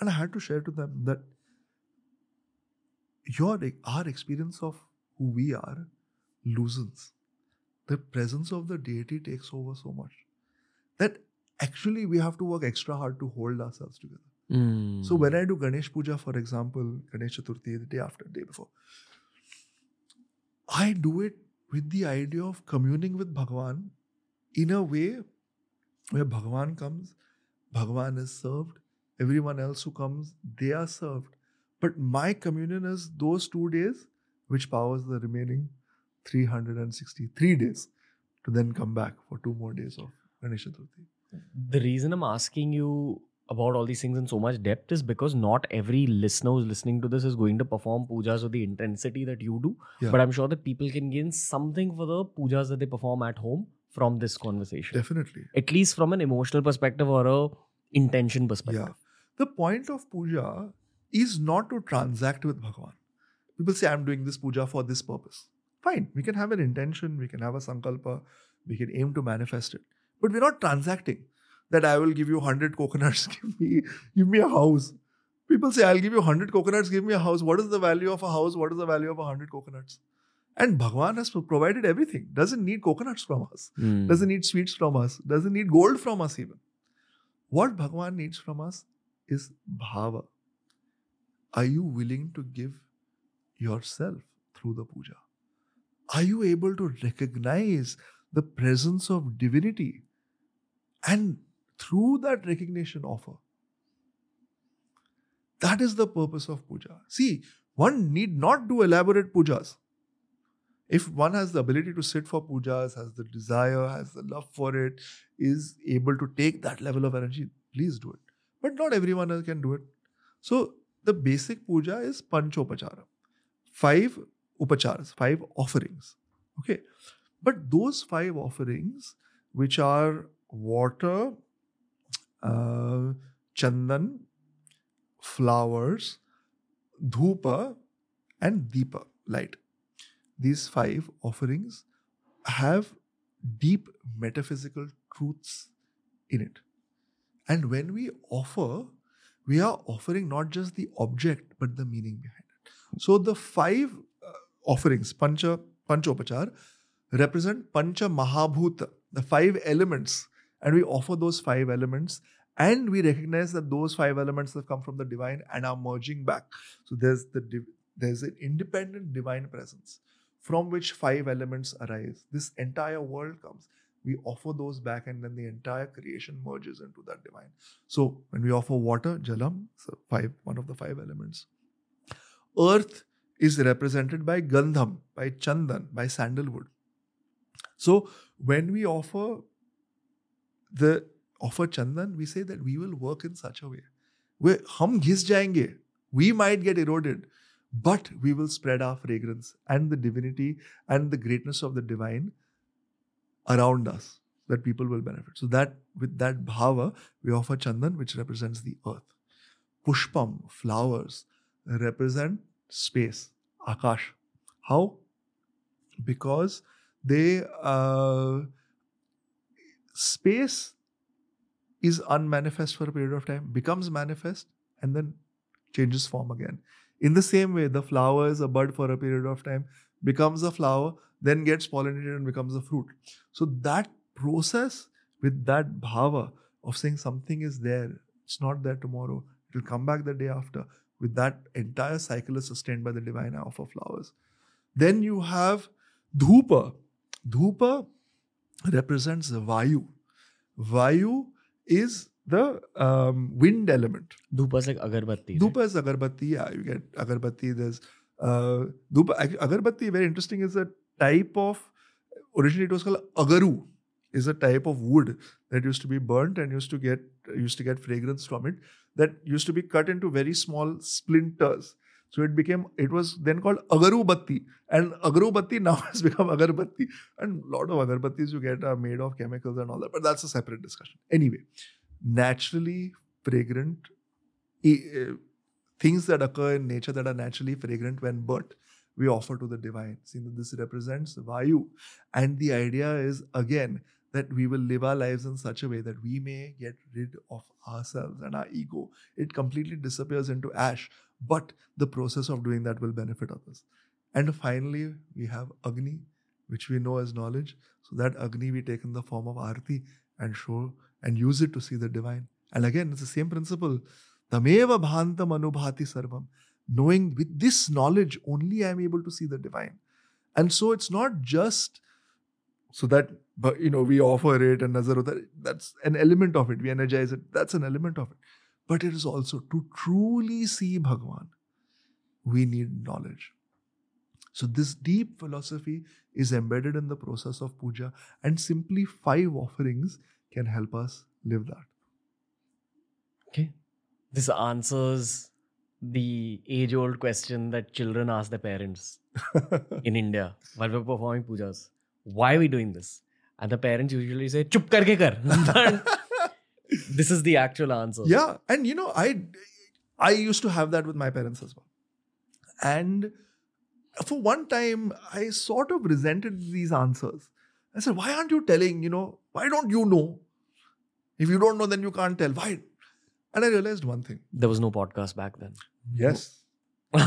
And I had to share to them that your our experience of who we are loosens. The presence of the deity takes over so much that actually we have to work extra hard to hold ourselves together. Mm. So when I do Ganesh Puja, for example, Ganesh Chaturthi, the day after, the day before, I do it with the idea of communing with Bhagwan in a way where Bhagwan comes, Bhagwan is served, everyone else who comes, they are served. But my communion is those two days, which powers the remaining 363 days to then come back for two more days of Ganesh Chaturthi. The reason I'm asking you about all these things in so much depth is because not every listener who's listening to this is going to perform pujas with the intensity that you do. Yeah. But I'm sure that people can gain something for the pujas that they perform at home from this conversation. Definitely. At least from an emotional perspective or a intention perspective. Yeah. The point of puja is not to transact with Bhagwan. People say, I'm doing this puja for this purpose. Fine, we can have an intention, we can have a sankalpa, we can aim to manifest it. But we're not transacting that I will give you 100 coconuts, give me, give me a house. People say, I'll give you 100 coconuts, give me a house. What is the value of a house? What is the value of 100 coconuts? And Bhagwan has provided everything. Doesn't need coconuts from us. Hmm. Doesn't need sweets from us. Doesn't need gold from us even. What Bhagwan needs from us is bhava. Are you willing to give yourself through the puja? Are you able to recognize the presence of divinity and through that recognition offer? That is the purpose of puja. See, one need not do elaborate pujas. If one has the ability to sit for pujas, has the desire, has the love for it, is able to take that level of energy, please do it. But not everyone else can do it. So the basic puja is panchopachara. Five upacharas, five offerings. Okay. But those five offerings, which are water, uh, chandan, flowers, dhupa, and deepa, light. These five offerings have deep metaphysical truths in it. And when we offer, we are offering not just the object but the meaning behind it. So the five offerings, pancha, panchopachar, represent pancha mahabhuta, the five elements, and we offer those five elements. And we recognize that those five elements have come from the divine and are merging back. So there's the there's an independent divine presence from which five elements arise. This entire world comes. We offer those back, and then the entire creation merges into that divine. So when we offer water, jalam, so five, one of the five elements. Earth is represented by gandham, by chandan, by sandalwood. So when we offer the offer chandan, we say that we will work in such a way where hum jayenge, we might get eroded, but we will spread our fragrance and the divinity and the greatness of the divine around us that people will benefit. So that with that bhava, we offer chandan, which represents the earth. Pushpam, flowers, represent space, akash. How? Because they uh, space is unmanifest for a period of time, becomes manifest, and then changes form again. In the same way, the flower is a bud for a period of time, becomes a flower, then gets pollinated and becomes a fruit. So that process with that bhava of saying something is there, it's not there tomorrow, it will come back the day after. With that entire cycle is sustained by the divine eye of flowers. Then you have dhupa. Dhupa represents the Vayu. Vayu is the um, wind element. Dhupa is like agarbatti. Dhupa is agarbatti. Yeah, you get agarbatti. There's uh, dhupa. ag- Agarbatti, very interesting, is a type of, originally it was called agaru, is a type of wood that used to be burnt and used to get used to get fragrance from it. That used to be cut into very small splinters. So it became, it was then called agaru batti. And agaru batti now has become agarbatti. And a lot of agarbattis you get are made of chemicals and all that. But that's a separate discussion. Anyway, naturally fragrant things that occur in nature that are naturally fragrant when burnt we offer to the divine seeing that this represents vayu and the idea is again that we will live our lives in such a way that we may get rid of ourselves and our ego. It completely disappears into ash but the process of doing that will benefit others. And finally we have agni which we know as knowledge. So that agni we take in the form of arti and show and use it to see the divine. And again it's the same principle. Tameva bhantam anubhati sarvam. Knowing with this knowledge only i'm able to see the divine. And so it's not just so that but you know we offer it and nazar that's an element of it we energize it that's an element of it but it is also to truly see bhagwan we need knowledge. So, this deep philosophy is embedded in the process of puja, and simply five offerings can help us live that. Okay. This answers the age old question that children ask their parents in India while we're performing pujas. Why are we doing this? And the parents usually say, Chup karke kar. this is the actual answer. Yeah. And you know, I I used to have that with my parents as well. And for one time, I sort of resented these answers. I said, why aren't you telling, you know, why don't you know? If you don't know, then you can't tell. Why? And I realized one thing. There was no podcast back then. Yes.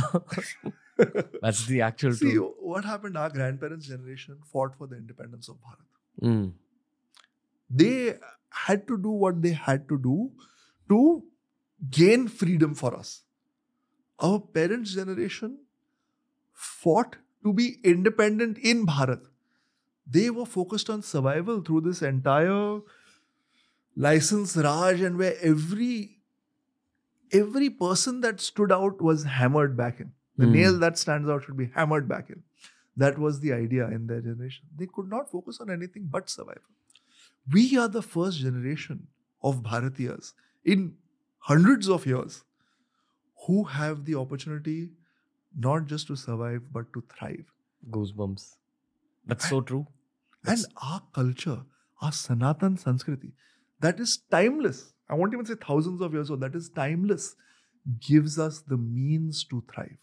That's the actual See, truth. what happened? Our grandparents' generation fought for the independence of Bharat. Mm. They had to do what they had to do to gain freedom for us. Our parents' generation fought to be independent in Bharat. They were focused on survival through this entire license Raj and where every every person that stood out was hammered back in. The Hmm. nail that stands out should be hammered back in. That was the idea in their generation. They could not focus on anything but survival. We are the first generation of Bharatiyas in hundreds of years who have the opportunity not just to survive but to thrive. Goosebumps. That's so true. And our culture, our Sanatan Sanskriti, that is timeless. I won't even say thousands of years old, that is timeless, gives us the means to thrive.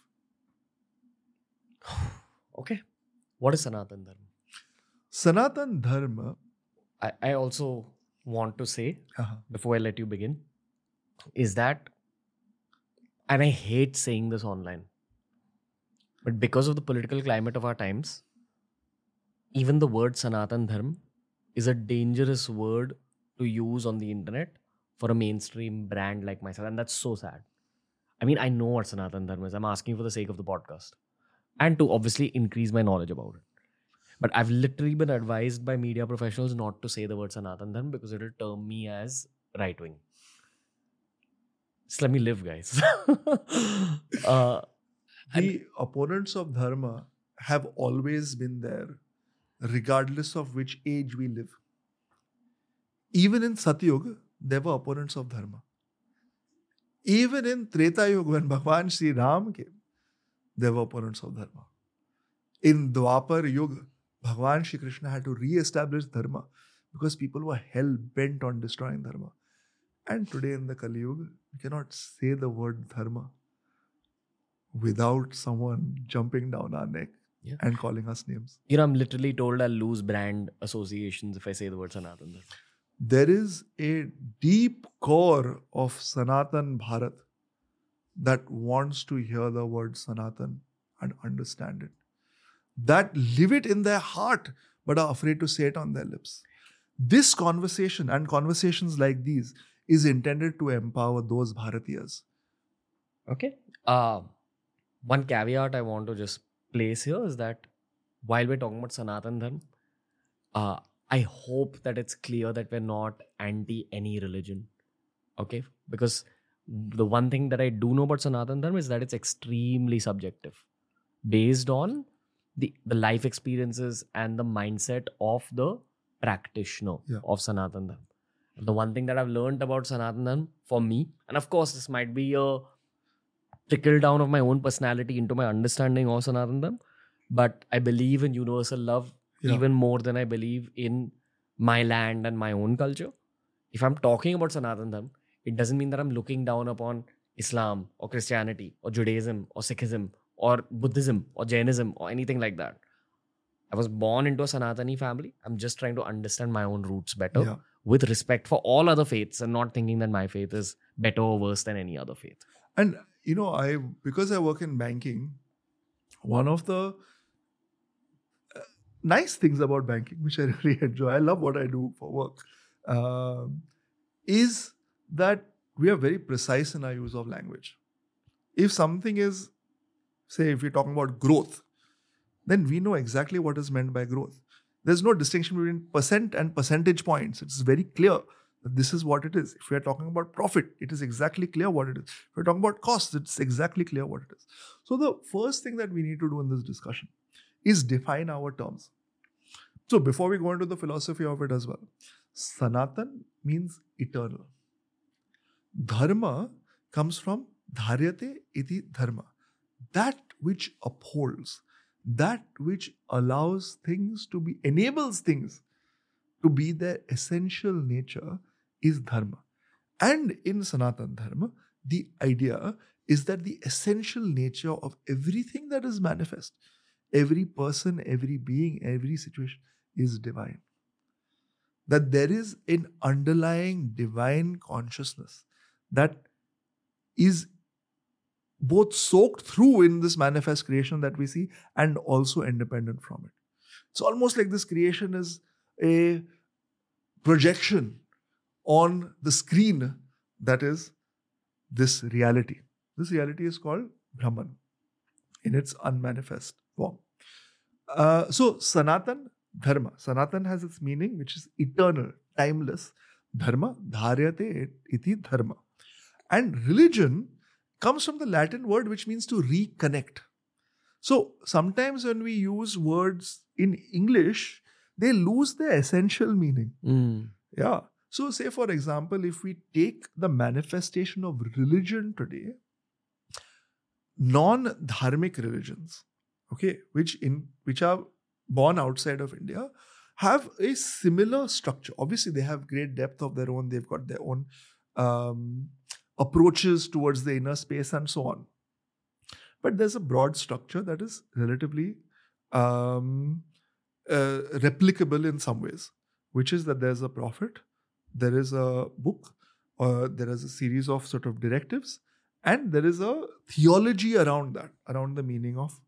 Okay. What is Sanatan Dharma? Sanatan Dharma, I, I also want to say uh-huh, before I let you begin is that, and I hate saying this online, but because of the political climate of our times, even the word Sanatan Dharma is a dangerous word to use on the internet for a mainstream brand like myself. And that's so sad. I mean, I know what Sanatan Dharma is. I'm asking for the sake of the podcast and to obviously increase my knowledge about it. But I've literally been advised by media professionals not to say the word Sanatan Dharma because it'll term me as right wing. Just let me live, guys. uh, the opponents of Dharma have always been there, regardless of which age we live. Even in Satyuga, there were opponents of Dharma. Even in Treta Yuga, when Bhagwan Sri Ram came, there were opponents of Dharma. In Dwapar Yuga, Bhagwan Shri Krishna had to re-establish Dharma because people were hell bent on destroying Dharma. And today in the Kali Yuga, you cannot say the word Dharma without someone jumping down our neck Yeah. and calling us names. you know, I'm literally told I'll lose brand associations if I say the word Sanatan. There is a deep core of Sanatan Bharat that wants to hear the word Sanatan and understand it. That live it in their heart but are afraid to say it on their lips. This conversation and conversations like these is intended to empower those Bharatiyas. Okay. Uh, one caveat I want to just place here is that while we're talking about Sanatan Dharma, uh, I hope that it's clear that we're not anti any religion. Okay? Because the one thing that I do know about Sanatan Dharma is that it's extremely subjective based on the, the life experiences and the mindset of the practitioner Yeah. of Sanatan Dharma. The one thing that I've learned about Sanatan Dharma for me, and of course, this might be a trickle down of my own personality into my understanding of Sanatan Dharma, but I believe in universal love Yeah. even more than I believe in my land and my own culture. If I'm talking about Sanatan Dharma, it doesn't mean that I'm looking down upon Islam or Christianity or Judaism or Sikhism or Buddhism or Jainism or anything like that. I was born into a Sanatani family. I'm just trying to understand my own roots better Yeah. with respect for all other faiths and not thinking that my faith is better or worse than any other faith. And you know, I because I work in banking, one of the uh, nice things about banking, which I really enjoy, I love what I do for work, um, is that we are very precise in our use of language. If something is, say, if we're talking about growth, then we know exactly what is meant by growth. There's no distinction between percent and percentage points. It's very clear that this is what it is. If we are talking about profit, it is exactly clear what it is. If we're talking about costs, it's exactly clear what it is. So the first thing that we need to do in this discussion is define our terms. So before we go into the philosophy of it as well, Sanatan means eternal. Dharma comes from dharyate iti dharma, that which upholds, that which allows things to be, enables things to be their essential nature is dharma. And in Sanatan Dharma, the idea is that the essential nature of everything that is manifest, every person, every being, every situation is divine. That there is an underlying divine consciousness that is both soaked through in this manifest creation that we see and also independent from it. It's almost like this creation is a projection on the screen that is this reality. This reality is called Brahman in its unmanifest form. Uh, so, Sanatan Dharma. Sanatan has its meaning, which is eternal, timeless. Dharma, dharyate iti dharma. And religion comes from the Latin word which means to reconnect. So sometimes when we use words in English, they lose their essential meaning. Mm. Yeah. So, say for example, if we take the manifestation of religion today, non-dharmic religions, okay, which in which are born outside of India, have a similar structure. Obviously, they have great depth of their own. They've got their own um, approaches towards the inner space and so on. But there's a broad structure that is relatively um, uh, replicable in some ways, which is that there's a prophet, there is a book, or there is a series of sort of directives, and there is a theology around that, around the meaning of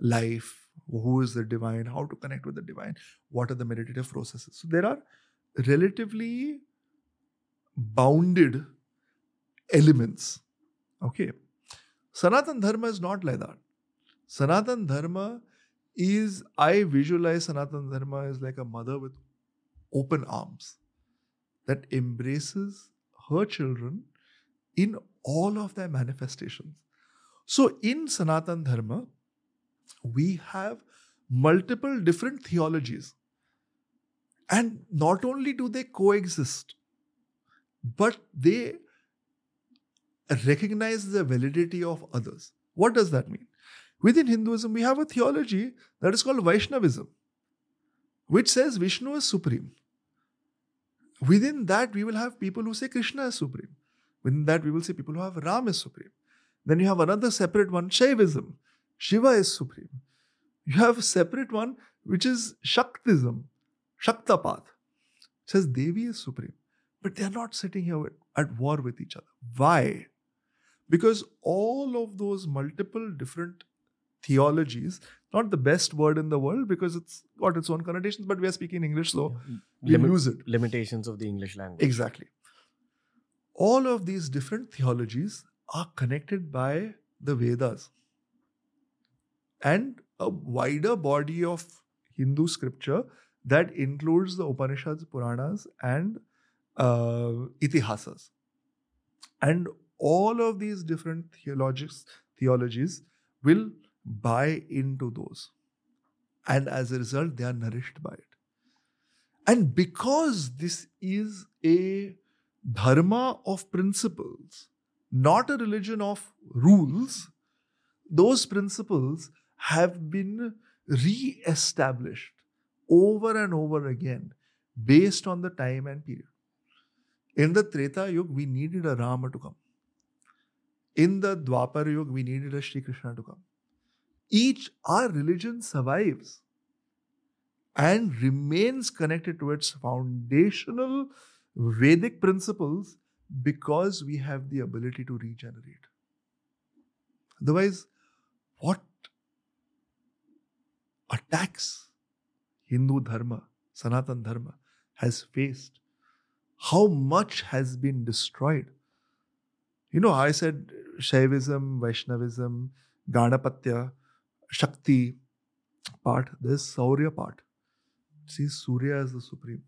life, who is the divine, how to connect with the divine, what are the meditative processes. So there are relatively bounded elements. Okay. Sanatan Dharma is not like that. Sanatan Dharma is, I visualize Sanatan Dharma as like a mother with open arms that embraces her children in all of their manifestations. So in Sanatan Dharma, we have multiple different theologies. And not only do they coexist, but they recognize the validity of others. What does that mean? Within Hinduism, we have a theology that is called Vaishnavism, which says Vishnu is supreme. Within that, we will have people who say Krishna is supreme. Within that, we will see people who have Ram is supreme. Then you have another separate one, Shaivism. Shiva is supreme. You have a separate one, which is Shaktism, Shaktapath. It says Devi is supreme. But they are not sitting here at war with each other. Why? Because all of those multiple different theologies, not the best word in the world because it's got its own connotations, but we are speaking English, so we Limit- use it. Limitations of the English language. Exactly. All of these different theologies are connected by the Vedas and a wider body of Hindu scripture that includes the Upanishads, Puranas, and uh, Itihasas. And all of these different theologies, theologies will buy into those. And as a result, they are nourished by it. And because this is a dharma of principles, not a religion of rules, those principles have been re established over and over again based on the time and period. In the Treta Yuga, we needed a Rama to come. In the Dwapar Yuga, we needed a Shri Krishna to come. Each, our religion survives and remains connected to its foundational Vedic principles because we have the ability to regenerate. Otherwise, what attacks Hindu Dharma, Sanatan Dharma has faced, how much has been destroyed. You know, I said Shaivism, Vaishnavism, Ganapatya, Shakti part, there's Saurya part. See, Surya is the supreme.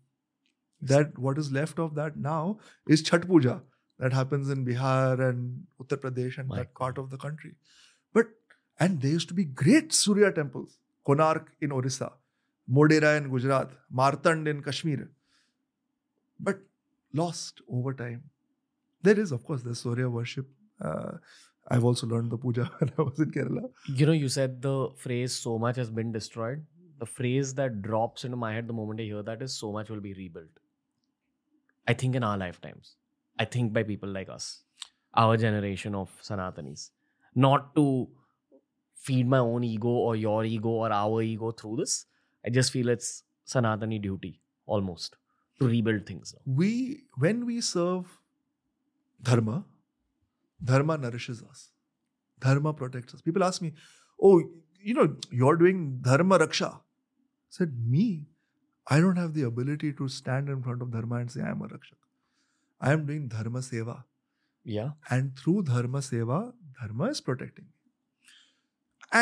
That what is left of that now is Chhath Puja that happens in Bihar and Uttar Pradesh and that part of the country. But and there used to be great Surya temples, Konark in Orissa, Modhera in Gujarat, Martand in Kashmir. But lost over time. There is, of course, the Surya worship. Uh, I've also learned the puja when I was in Kerala. You know, you said the phrase so much has been destroyed. The phrase that drops into my head the moment I hear that is so much will be rebuilt. I think in our lifetimes. I think by people like us, our generation of Sanatanis. Not to feed my own ego or your ego or our ego through this. I just feel it's Sanatani duty almost to rebuild things. We, when we serve dharma, dharma nourishes us. Dharma protects us. People ask me, "Oh, you know, you're doing dharma raksha." I said, "Me, I don't have the ability to stand in front of dharma and say I am a rakshak. I am doing dharma seva, Yeah. and through dharma seva, dharma is protecting me.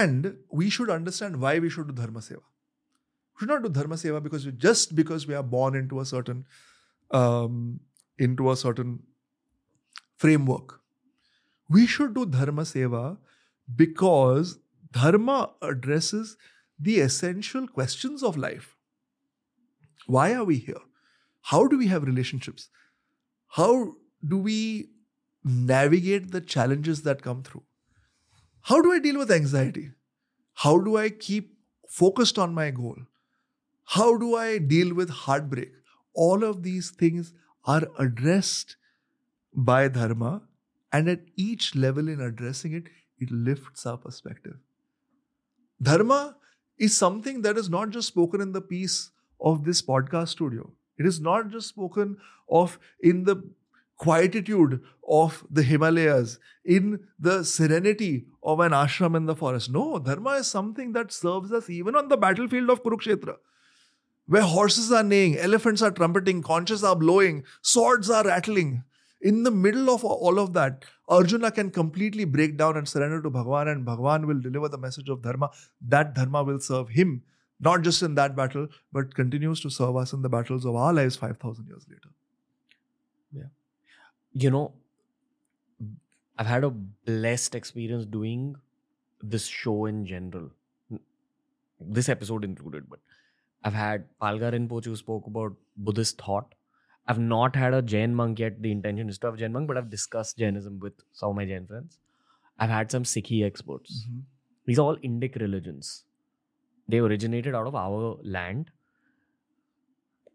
And we should understand why we should do dharma seva. We should not do dharma seva because we, just because we are born into a certain um, into a certain framework. We should do dharma seva because dharma addresses the essential questions of life. Why are we here? How do we have relationships? How do we navigate the challenges that come through? How do I deal with anxiety? How do I keep focused on my goal? How do I deal with heartbreak? All of these things are addressed by dharma, and at each level in addressing it, it lifts our perspective. Dharma is something that is not just spoken in the peace of this podcast studio. It is not just spoken of in the quietude of the Himalayas, in the serenity of an ashram in the forest. No, dharma is something that serves us even on the battlefield of Kurukshetra, where horses are neighing, elephants are trumpeting, conches are blowing, swords are rattling. In the middle of all of that, Arjuna can completely break down and surrender to Bhagwan, and Bhagwan will deliver the message of dharma. That dharma will serve him, not just in that battle, but continues to serve us in the battles of our lives 5,000 years later. Yeah. You know, I've had a blessed experience doing this show in general. This episode included, but I've had Palga Rinpoche who spoke about Buddhist thought. I've not had a Jain monk yet. The intention is to have Jain monk, but I've discussed Jainism with some of my Jain friends. I've had some Sikhi experts. These are all Indic religions. They originated out of our land.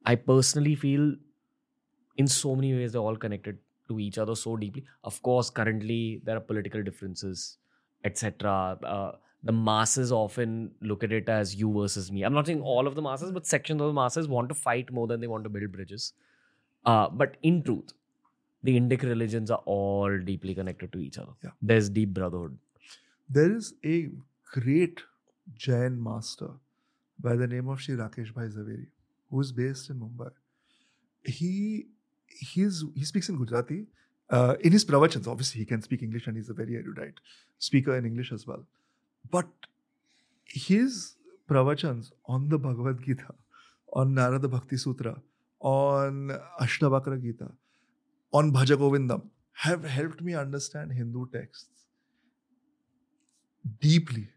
I personally feel in so many ways they're all connected to each other so deeply. Of course, currently there are political differences, etc. Uh, the masses often look at it as you versus me. I'm not saying all of the masses, but sections of the masses want to fight more than they want to build bridges. Uh, but in truth, the Indic religions are all deeply connected to each other. Yeah. There's deep brotherhood. There is a great Jain master by the name of Sri Rakesh Bhai Jhaveri, who is based in Mumbai. He he's he speaks in Gujarati. Uh, in his pravachans, obviously he can speak English and he's a very erudite speaker in English as well. But his pravachans on the Bhagavad Gita, on Narada Bhakti Sutra, on Ashtavakra Gita, on Bhaja Govindam have helped me understand Hindu texts deeply.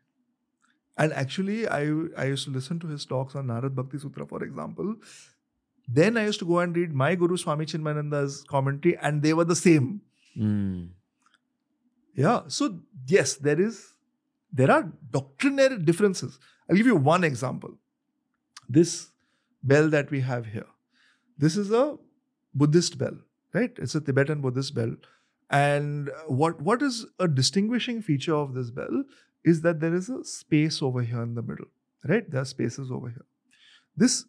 And actually, I, I used to listen to his talks on Narad Bhakti Sutra, for example. Then I used to go and read my Guru Swami Chinmayananda's commentary, and they were the same. Mm. Yeah. So yes, there is there are doctrinary differences. I'll give you one example. This bell that we have here. This is a Buddhist bell, right? It's a Tibetan Buddhist bell. And what what is a distinguishing feature of this bell is that there is a space over here in the middle, right? There are spaces over here. This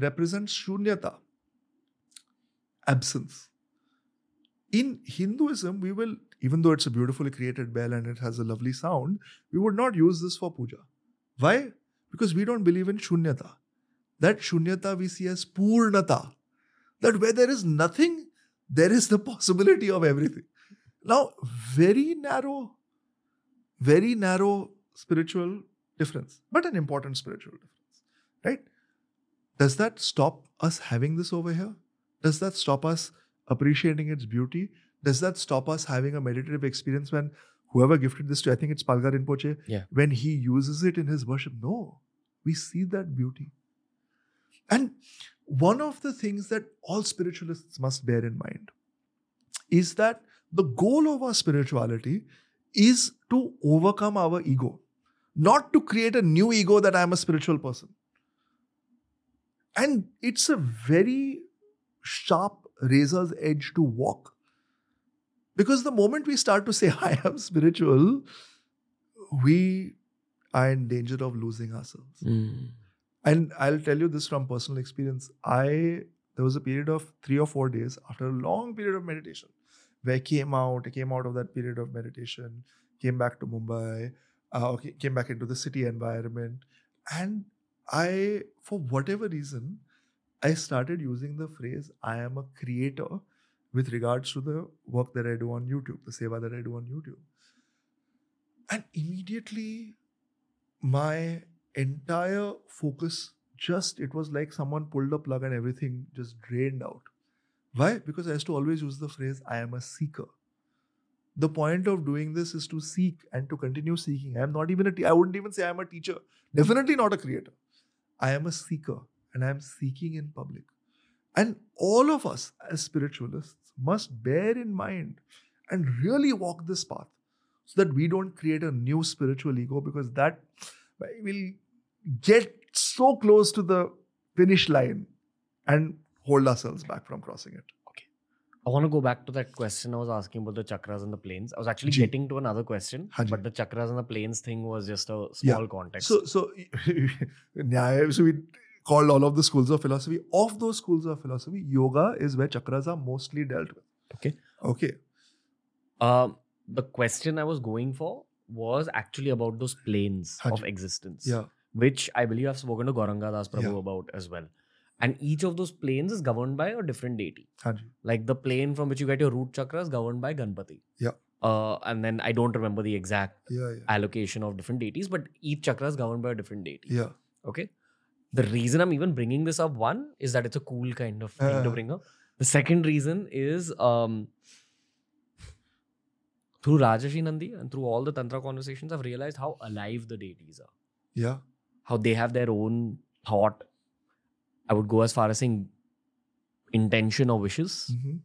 represents shunyata, absence. In Hinduism, we will, even though it's a beautifully created bell and it has a lovely sound, we would not use this for puja. Why? Because we don't believe in shunyata. That shunyata we see as purnata. That where there is nothing, there is the possibility of everything. Now, very narrow, very narrow spiritual difference, but an important spiritual difference, right? does that stop us having this over here? Does that stop us appreciating its beauty? Does that stop us having a meditative experience when whoever gifted this to, I think it's Palga Rinpoche, Yeah. when he uses it in his worship? No, we see that beauty. And one of the things that all spiritualists must bear in mind is that the goal of our spirituality is to overcome our ego, not to create a new ego that I'm a spiritual person. And it's a very sharp razor's edge to walk. Because the moment we start to say, I am spiritual, we are in danger of losing ourselves. Hmm. And I'll tell you this from personal experience. I there was a period of three or four days after a long period of meditation where I came out, I came out of that period of meditation, came back to Mumbai, uh, came back into the city environment, and I, for whatever reason, I started using the phrase "I am a creator" with regards to the work that I do on YouTube, the seva that I do on YouTube, and immediately my entire focus just it was like someone pulled a plug and everything just drained out. Why? Because i used to always use the phrase i am a seeker. The point of doing this is to seek and to continue seeking. I am not even a te- i wouldn't even say i am a teacher. Definitely not a creator. I am a seeker and i am seeking in public. And all of us as spiritualists must bear in mind and really walk this path so that we don't create a new spiritual ego because that will get so close to the finish line and hold ourselves back from crossing it. Okay. I want to go back to that question I was asking about the chakras and the planes. I was actually Ji. getting to another question, but the chakras and the planes thing was just a Yeah. small context. So, so, so we called all of the schools of philosophy. Of those schools of philosophy, yoga is where chakras are mostly dealt with. Okay. Okay. um, the question I was going for was actually about those planes of existence, Yeah. Which I believe I've spoken to Gauranga Das Prabhu Yeah. about as well. And each of those planes is governed by a different deity. Hanji. Like the plane from which you get your root chakra is governed by Ganpati. Yeah. Uh, and then I don't remember the exact Yeah. Yeah. allocation of different deities, but each chakra is governed by a different deity. Yeah. Okay. The reason I'm even bringing this up, one, is that it's a cool kind of thing to Uh. bring up. The second reason is um, through Rajarshi Nandi and through all the Tantra conversations, I've realized how alive the deities are. Yeah. How they have their own thought. I would go as far as saying intention or wishes. Mhm.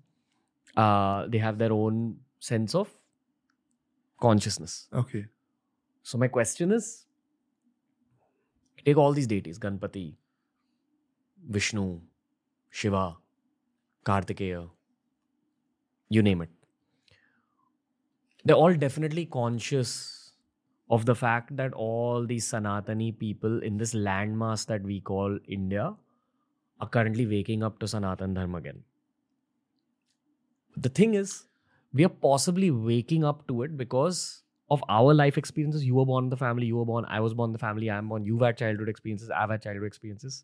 Uh, they have their own sense of consciousness. Okay. So my question is, take all these deities, Ganpati, Vishnu, Shiva, Kartikeya, you name it. They're all definitely conscious of the fact that all these Sanatani people in this landmass that we call India are currently waking up to Sanatan Dharma again. The thing is, we are possibly waking up to it because of our life experiences. You were born in the family, you were born, I was born in the family, I'm born, you've had childhood experiences, I've had childhood experiences.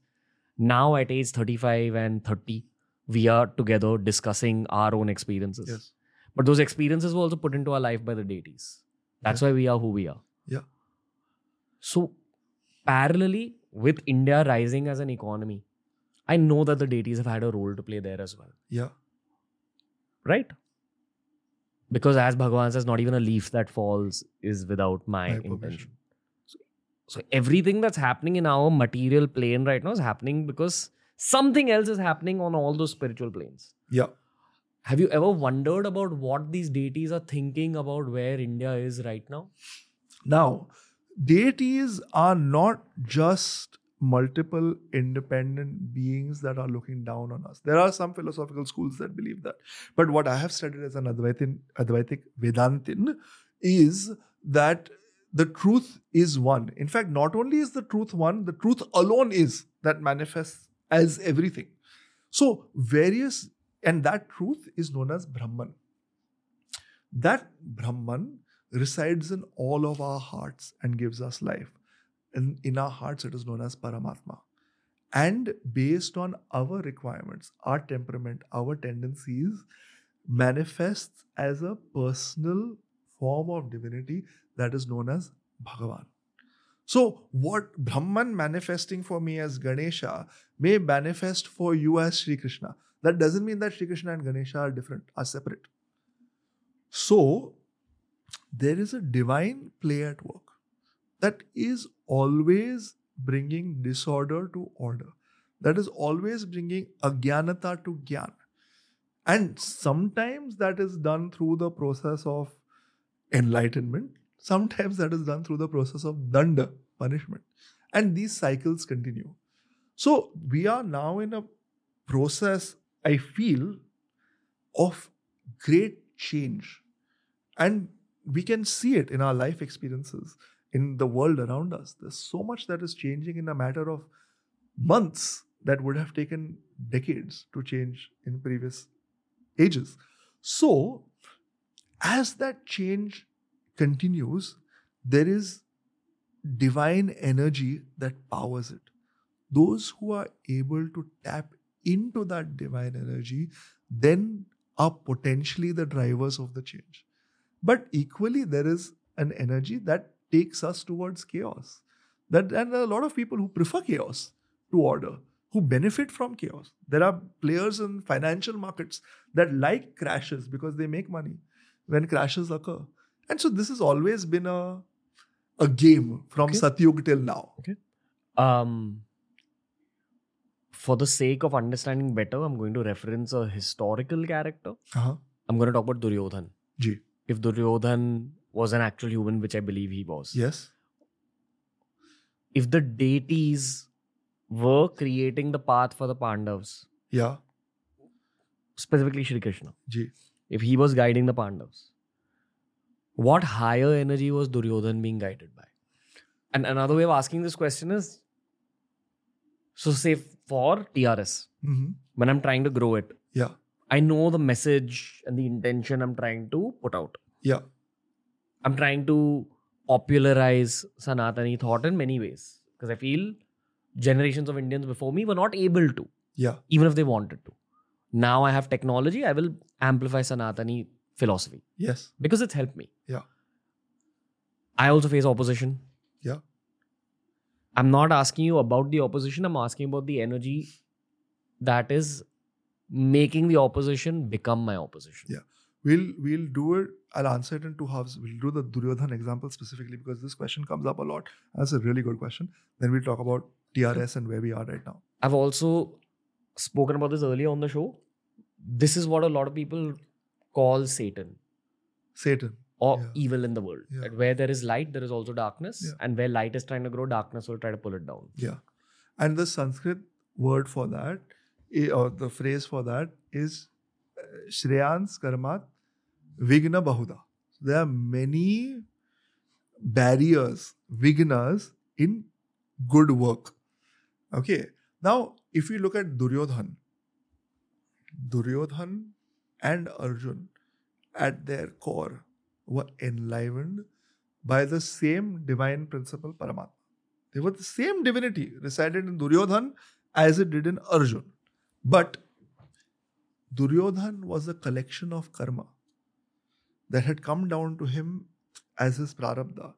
Now at age 35 and 30, we are together discussing our own experiences. Yes. But those experiences were also put into our life by the deities. That's why we are who we are. So, parallelly with India rising as an economy, I know that the deities have had a role to play there as well. Yeah. Right? Because as Bhagavan says, not even a leaf that falls is without my, My intention. permission. So everything that's happening in our material plane right now is happening because something else is happening on all those spiritual planes. Yeah. Have you ever wondered about what these deities are thinking about where India is right now? Now, deities are not just multiple independent beings that are looking down on us. There are some philosophical schools that believe that. But what I have studied as an Advaitin, Advaitic Vedantin is that the truth is one. In fact, not only is the truth one, the truth alone is that manifests as everything. So, various, and that truth is known as Brahman. That Brahman resides in all of our hearts and gives us life. And in our hearts, it is known as Paramatma. And based on our requirements, our temperament, our tendencies, manifests as a personal form of divinity that is known as Bhagavan. So, what Brahman manifesting for me as Ganesha may manifest for you as Sri Krishna. That doesn't mean that Sri Krishna and Ganesha are different, are separate. So, there is a divine play at work that is always bringing disorder to order, that is always bringing agyanata to gyan. And sometimes that is done through the process of enlightenment, sometimes that is done through the process of danda, punishment. And these cycles continue. So we are now in a process, I feel, of great change. And we can see it in our life experiences, in the world around us. There's so much that is changing in a matter of months that would have taken decades to change in previous ages. So, as that change continues, there is divine energy that powers it. Those who are able to tap into that divine energy then are potentially the drivers of the change. But equally, there is an energy that takes us towards chaos. That and a lot of people who prefer chaos to order, who benefit from chaos. There are players in financial markets that like crashes because they make money when crashes occur. And so this has always been a a game from Okay. Satyug till now. Okay. Um, for the sake of understanding better, I'm going to reference a historical character. Uh-huh. I'm going to talk about Duryodhan. Ji. If Duryodhan was an actual human, which I believe he was, Yes. if the deities were creating the path for the Pandavas, Yeah. specifically Shri Krishna, Ji. if he was guiding the Pandavas, what higher energy was Duryodhan being guided by? And another way of asking this question is so, say for TRS, hmm when I'm trying to grow it, Yeah. I know the message and the intention I'm trying to put out. Yeah. I'm trying to popularize Sanatani thought in many ways because I feel generations of Indians before me were not able to, Yeah. even if they wanted to. Now I have technology, I will amplify Sanatani philosophy Yes. because it's helped me. Yeah. I also face opposition. Yeah. I'm not asking you about the opposition, I'm asking about the energy that is making the opposition become my opposition. Yeah. We'll we'll do it. I'll answer it in two halves. We'll do the Duryodhan example specifically because this question comes up a lot. That's a really good question. Then we'll talk about TRS and where we are right now. I've also spoken about this earlier on the show. This is what a lot of people call Satan Satan. or Yeah. evil in the world. Yeah. That where there is light, there is also darkness. Yeah. And where light is trying to grow, darkness will try to pull it down. Yeah. And the Sanskrit word for that, or the phrase for that is uh, Shreyans Karmat Vigna Bahuda. There are many barriers, vignas in good work. Okay. Now, if you look at Duryodhan, Duryodhan and Arjun at their core were enlivened by the same divine principle, Paramatma. They were the same divinity resided in Duryodhan as it did in Arjun. But Duryodhan was a collection of karma that had come down to him as his prarabdha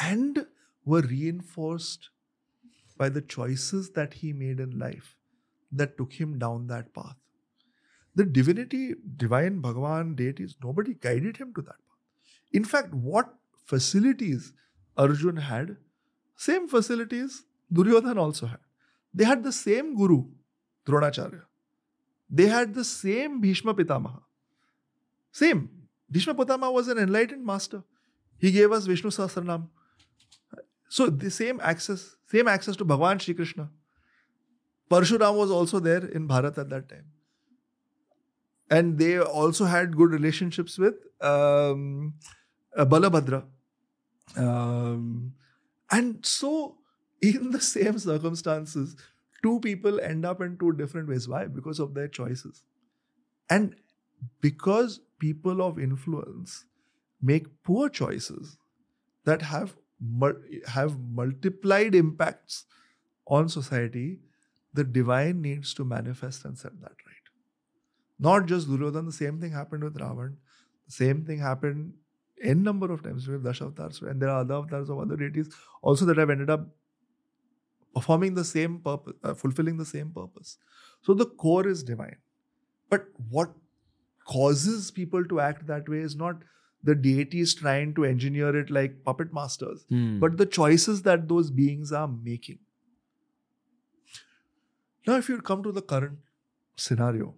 and were reinforced by the choices that he made in life that took him down that path. The divinity, divine Bhagavan, deities, nobody guided him to that path. In fact, what facilities Arjun had, same facilities Duryodhan also had. They had the same guru, Had the same Bhishma Pitamaha. Same. Bhishma Pitamaha was an enlightened master. He gave us Vishnu Sahasranam. So the same access, same access to Bhagavan Shri Krishna. Parshuram was also there in Bharat at that time. And they also had good relationships with um, uh, Balabhadra. Um, and so, in the same circumstances, two people end up in two different ways. Why? Because of their choices. And because people of influence make poor choices that have have multiplied impacts on society, the divine needs to manifest and set that right. Not just Duryodhan, the same thing happened with Ravan. The same thing happened n number of times. Have Dashavatars, and there are other avatars of other deities also that have ended up performing the same purpose, uh, fulfilling the same purpose. So the core is divine. But what causes people to act that way is not the deities trying to engineer it like puppet masters, Hmm. but the choices that those beings are making. Now, if you come to the current scenario,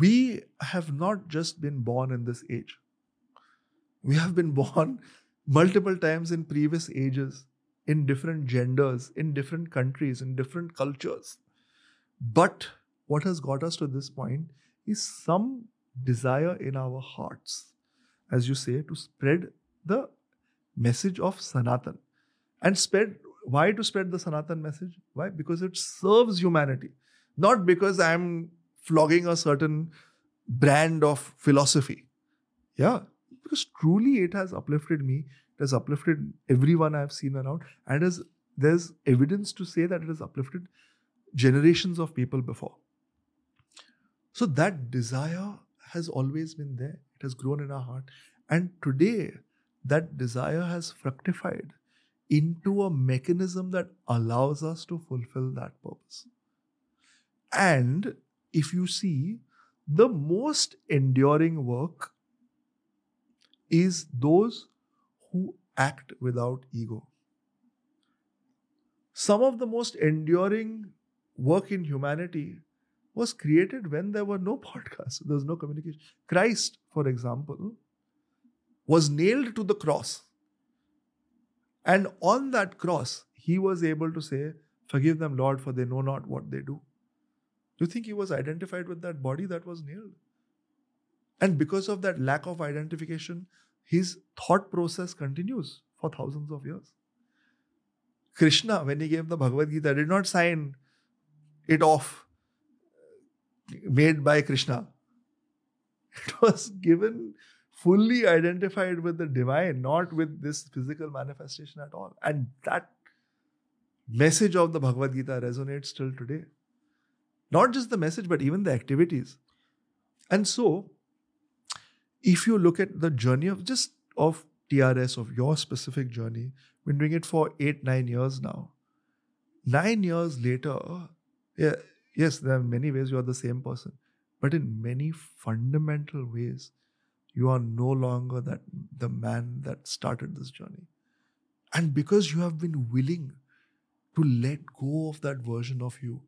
we have not just been born in this age. We have been born multiple times in previous ages, in different genders, in different countries, in different cultures. But what has got us to this point is some desire in our hearts, as you say, to spread the message of Sanatan. And spread why to spread the Sanatan message? Why? Because it serves humanity. Not because I'm flogging a certain brand of philosophy. Yeah. Because truly it has uplifted me. It has uplifted everyone I've seen around. And as there's evidence to say that it has uplifted generations of people before. So that desire has always been there. It has grown in our heart. And today, that desire has fructified into a mechanism that allows us to fulfill that purpose. And if you see, the most enduring work is those who act without ego. Some of the most enduring work in humanity was created when there were no podcasts, there was no communication. Christ, for example, was nailed to the cross. And on that cross, he was able to say, Forgive them, Lord, for they know not what they do. Do you think he was identified with that body that was nailed? And because of that lack of identification, his thought process continues for thousands of years. Krishna, when he gave the Bhagavad Gita, did not sign it off made by Krishna. It was given fully identified with the divine, not with this physical manifestation at all. And that message of the Bhagavad Gita resonates till today. Not just the message, but even the activities. And so, if you look at the journey of just of TRS, of your specific journey, been doing it for eight, nine years now. Nine years later, yeah, yes, there are many ways you are the same person, but in many fundamental ways, you are no longer that the man that started this journey. And because you have been willing to let go of that version of you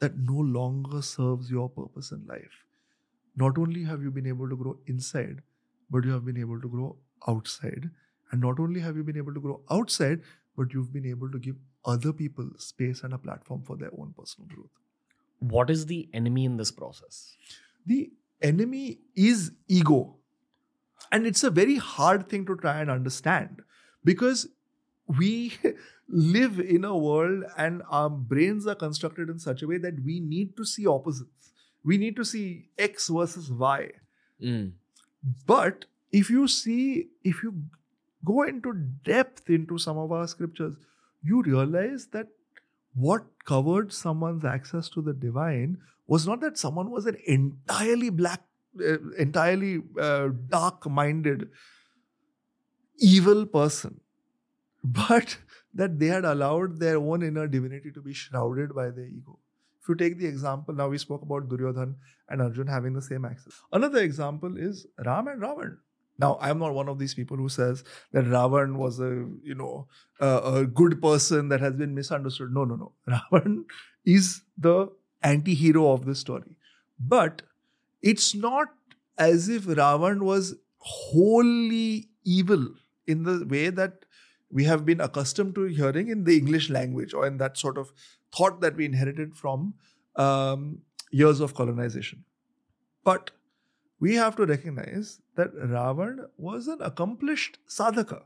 that no longer serves your purpose in life, not only have you been able to grow inside, but you have been able to grow outside. And not only have you been able to grow outside, but you've been able to give other people space and a platform for their own personal growth. What is the enemy in this process? The enemy is ego. And it's a very hard thing to try and understand because we live in a world and our brains are constructed in such a way that we need to see opposites. We need to see X versus Y. But if you see, if you go into depth into some of our scriptures, you realize that what covered someone's access to the divine was not that someone was an entirely black, uh, entirely uh, dark minded, evil person, but that they had allowed their own inner divinity to be shrouded by their ego. If you take the example, now we spoke about Duryodhan and Arjun having the same access. Another example is Ram and Ravan. Now, I'm not one of these people who says that Ravan was a, you know, a, a good person that has been misunderstood. No, no, no. Ravan is the anti-hero of the story. But it's not as if Ravan was wholly evil in the way that we have been accustomed to hearing in the English language or in that sort of thought that we inherited from um, years of colonization. But we have to recognize that Ravan was an accomplished sadhaka.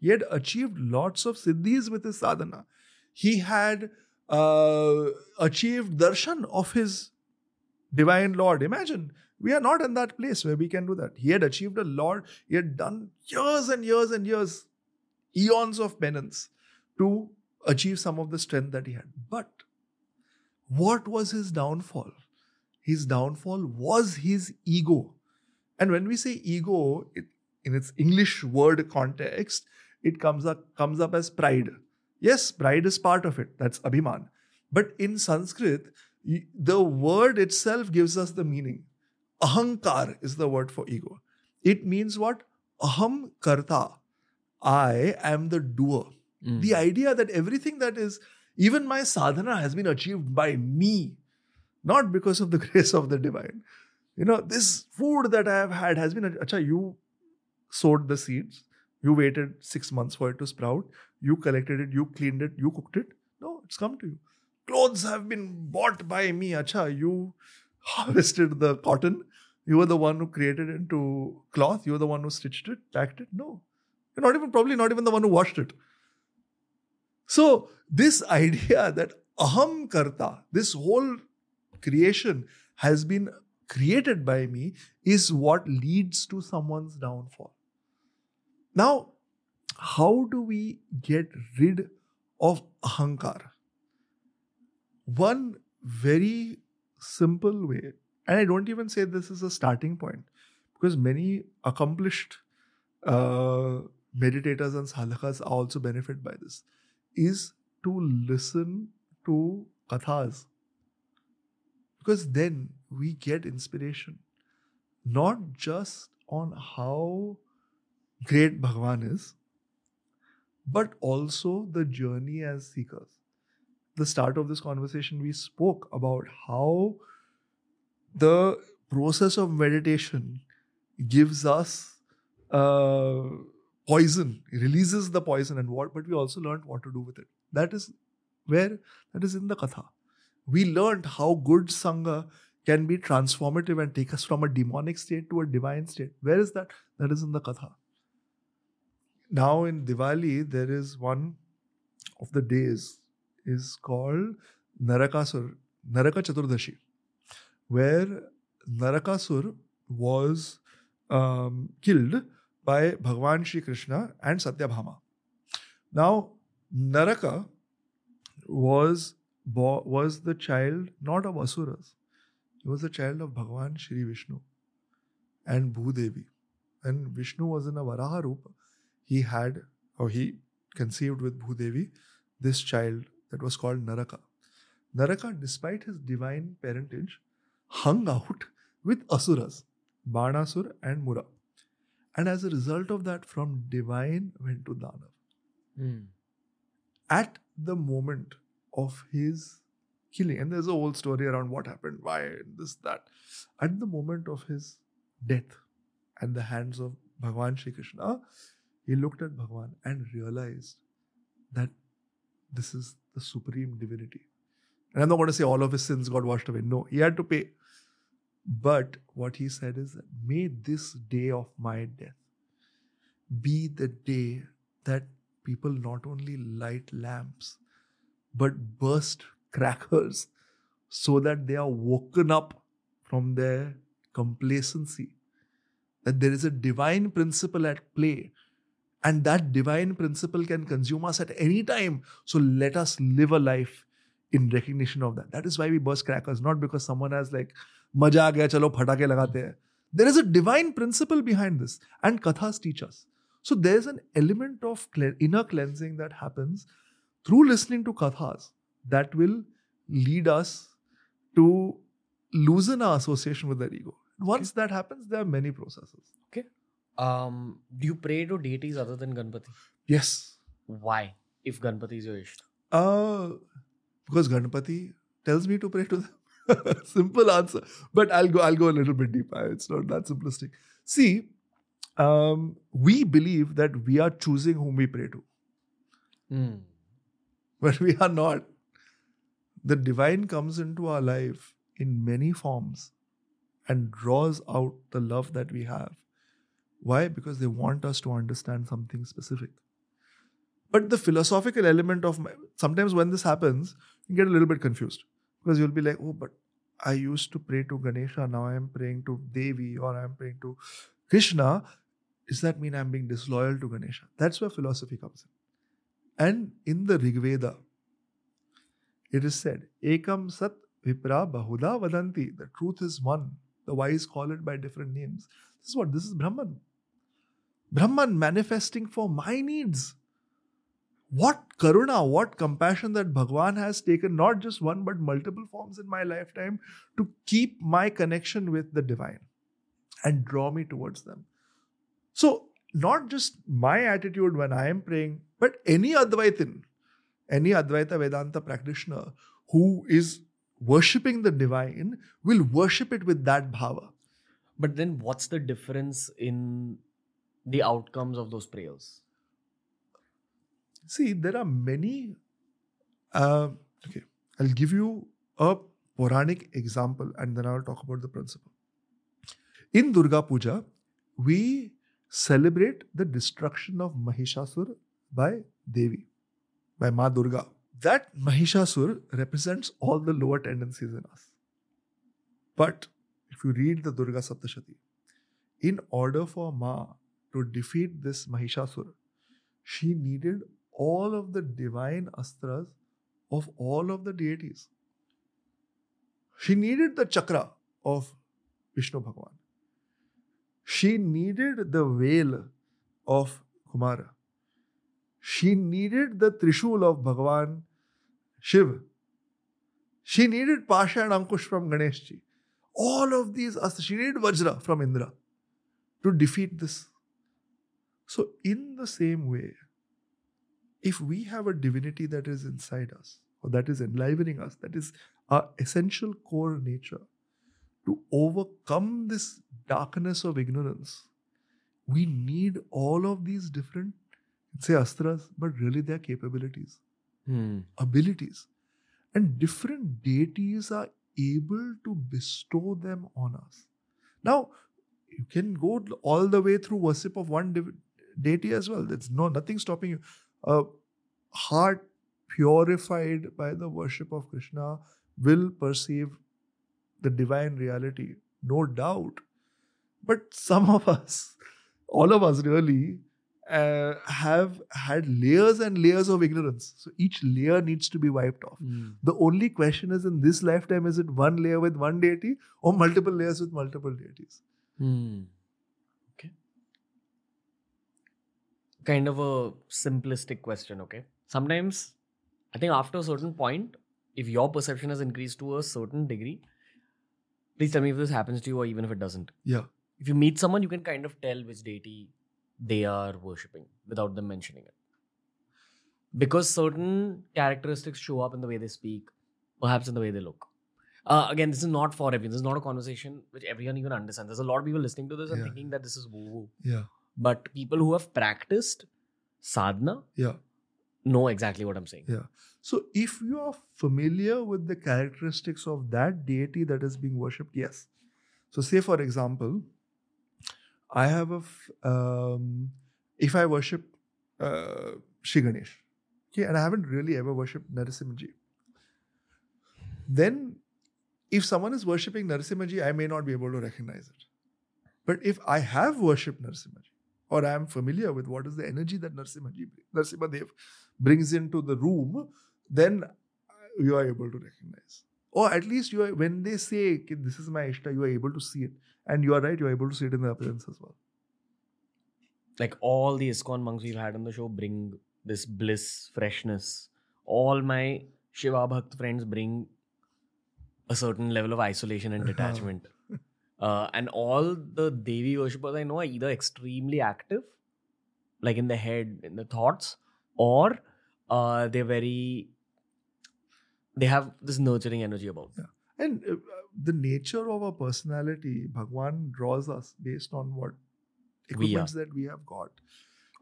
He had achieved lots of siddhis with his sadhana. He had uh, achieved darshan of his divine Lord. Imagine, we are not in that place where we can do that. He had achieved a lot, he had done years and years and years, eons of penance to achieve some of the strength that he had. But what was his downfall? His downfall was his ego. And when we say ego, it, in its English word context, it comes up comes up as pride. Yes, pride is part of it. That's abhiman. But in Sanskrit, the word itself gives us the meaning. Ahankar is the word for ego. It means what? Aham karta. I am the doer. Mm. The idea that everything that is, even my sadhana has been achieved by me, not because of the grace of the divine. You know, this food that I have had has been, acha, you sowed the seeds, you waited six months for it to sprout, you collected it, you cleaned it, you cooked it. No, it's come to you. Clothes have been bought by me, acha, you harvested the cotton, you were the one who created it into cloth, you were the one who stitched it, packed it. No, you're not even, probably not even the one who washed it. So, this idea that aham karta, this whole creation has been created by me, is what leads to someone's downfall. Now, how do we get rid of ahankar? One very simple way, and I don't even say this is a starting point, because many accomplished uh, meditators and sadhakas also benefit by this is to listen to kathas. Because then we get inspiration not just on how great bhagwan is but also the journey as seekers. The start of this conversation we spoke about how the process of meditation gives us uh, poison. Releases the poison and what but we also learned what to do with it. That is where that is in the katha. We learned how good sangha can be transformative and take us from a demonic state to a divine state. Where is that? That is in the katha. Now in diwali there is one of the days is called narakasur naraka chaturdashi where narakasur was um, killed by Bhagwan Shri Krishna and Satyabhama. Now, Naraka was was the child not of Asuras. He was the child of Bhagwan Shri Vishnu and Bhudevi. When Vishnu was in a Varaha Rupa, he had, or he conceived with Bhudevi, this child that was called Naraka. Naraka, despite his divine parentage, hung out with Asuras, Banasur and Mura. And as a result of that, from divine went to Danav. Mm. At the moment of his killing, and there's a whole story around what happened, why, this, that. At the moment of his death at the hands of Bhagwan Shri Krishna, he looked at Bhagwan and realized that this is the supreme divinity. And I'm not going to say all of his sins got washed away. No, he had to pay. But what he said is may this day of my death be the day that people not only light lamps but burst crackers so that they are woken up from their complacency. That there is a divine principle at play and that divine principle can consume us at any time. So let us live a life in recognition of that. That is why we burst crackers, not because someone has like, मज़ा आ गया चलो फटाके लगाते हैं। There is a divine principle behind this and kathas teachers so there is an element of inner cleansing that happens through listening to kathas that will lead us to lose in association with ego once that happens there are many process okay um do you pray to deities other than ganpati? Yes. Why if ganpati is your ishta uh because ganpati tells me to pray to them. simple answer but i'll go i'll go a little bit deeper it's not that simplistic see um, we believe that we are choosing whom we pray to Mm. but we are not. The divine comes into our life in many forms and draws out the love that we have. Why? Because they want us to understand something specific. But the philosophical element of my, sometimes when this happens, you get a little bit confused because you'll be like, oh, but I used to pray to Ganesha, now I'm praying to Devi or I'm praying to Krishna. Does that mean I'm being disloyal to Ganesha? That's where philosophy comes in. And in the Rig Veda, it is said, Ekam Sat Vipra Bahuda Vadanti. The truth is one. The wise call it by different names. This is what? This is Brahman. Brahman manifesting for my needs. What karuna, what compassion that Bhagwan has taken not just one but multiple forms in my lifetime to keep my connection with the divine and draw me towards them. So, not just my attitude when I am praying, but any Advaitin, any Advaita Vedanta practitioner who is worshipping the divine will worship it with that bhava. But then what's the difference in the outcomes of those prayers? See, there are many. Uh, okay, I'll give you a Puranic example and then I'll talk about the principle. In Durga Puja, we celebrate the destruction of Mahishasur by Devi, by Ma Durga. That Mahishasur represents all the lower tendencies in us. But if you read the Durga Saptashati, in order for Ma to defeat this Mahishasur, she needed all of the divine astras of all of the deities. She needed the chakra of Vishnu Bhagwan. She needed the vel of Kumara. She needed the Trishul of Bhagwan Shiv. She needed Pasha and Ankush from Ganeshji. All of these astras. She needed Vajra from Indra to defeat this. So, in the same way, if we have a divinity that is inside us, or that is enlivening us, that is our essential core nature, to overcome this darkness of ignorance, we need all of these different, say astras, but really their capabilities, Hmm. abilities. And different deities are able to bestow them on us. Now, you can go all the way through worship of one div- deity as well. There's no nothing stopping you. A heart purified by the worship of Krishna will perceive the divine reality, no doubt. But some of us, all of us really, uh, have had layers and layers of ignorance. So each layer needs to be wiped off. Hmm. The only question is in this lifetime, is it one layer with one deity or multiple layers with multiple deities? Hmm. Okay. Kind of a simplistic question, okay? Sometimes, I think after a certain point, if your perception has increased to a certain degree, please tell me if this happens to you or even if it doesn't. Yeah. If you meet someone, you can kind of tell which deity they are worshipping without them mentioning it. Because certain characteristics show up in the way they speak, perhaps in the way they look. Uh, again, this is not for everyone. This is not a conversation which everyone even understands. There's a lot of people listening to this and Yeah. thinking that this is woo woo. Yeah. But people who have practiced sadhana Yeah. know exactly what I'm saying. Yeah. So if you are familiar with the characteristics of that deity that is being worshipped, yes. So say for example, I have a, f- um, if I worship uh, Shri Ganesh, okay, and I haven't really ever worshipped Narasimhaji, then if someone is worshipping Narasimhaji, I may not be able to recognize it. But if I have worshipped Narasimhaji, or I am familiar with what is the energy that Narasimhaji, Dev brings into the room, then uh, you are able to recognize. Or at least you are, when they say, this is my Ishta, you are able to see it. And you are right, you are able to see it in the appearance as well. Like all the ISKCON monks we've had on the show bring this bliss, freshness. All my Shiva Bhakt friends bring a certain level of isolation and detachment. Uh, and all the Devi worshippers I know are either extremely active, like in the head, in the thoughts, or uh, they're very, they have this nurturing energy about them. And uh, the nature of our personality, Bhagwan draws us based on what We equipments that we have got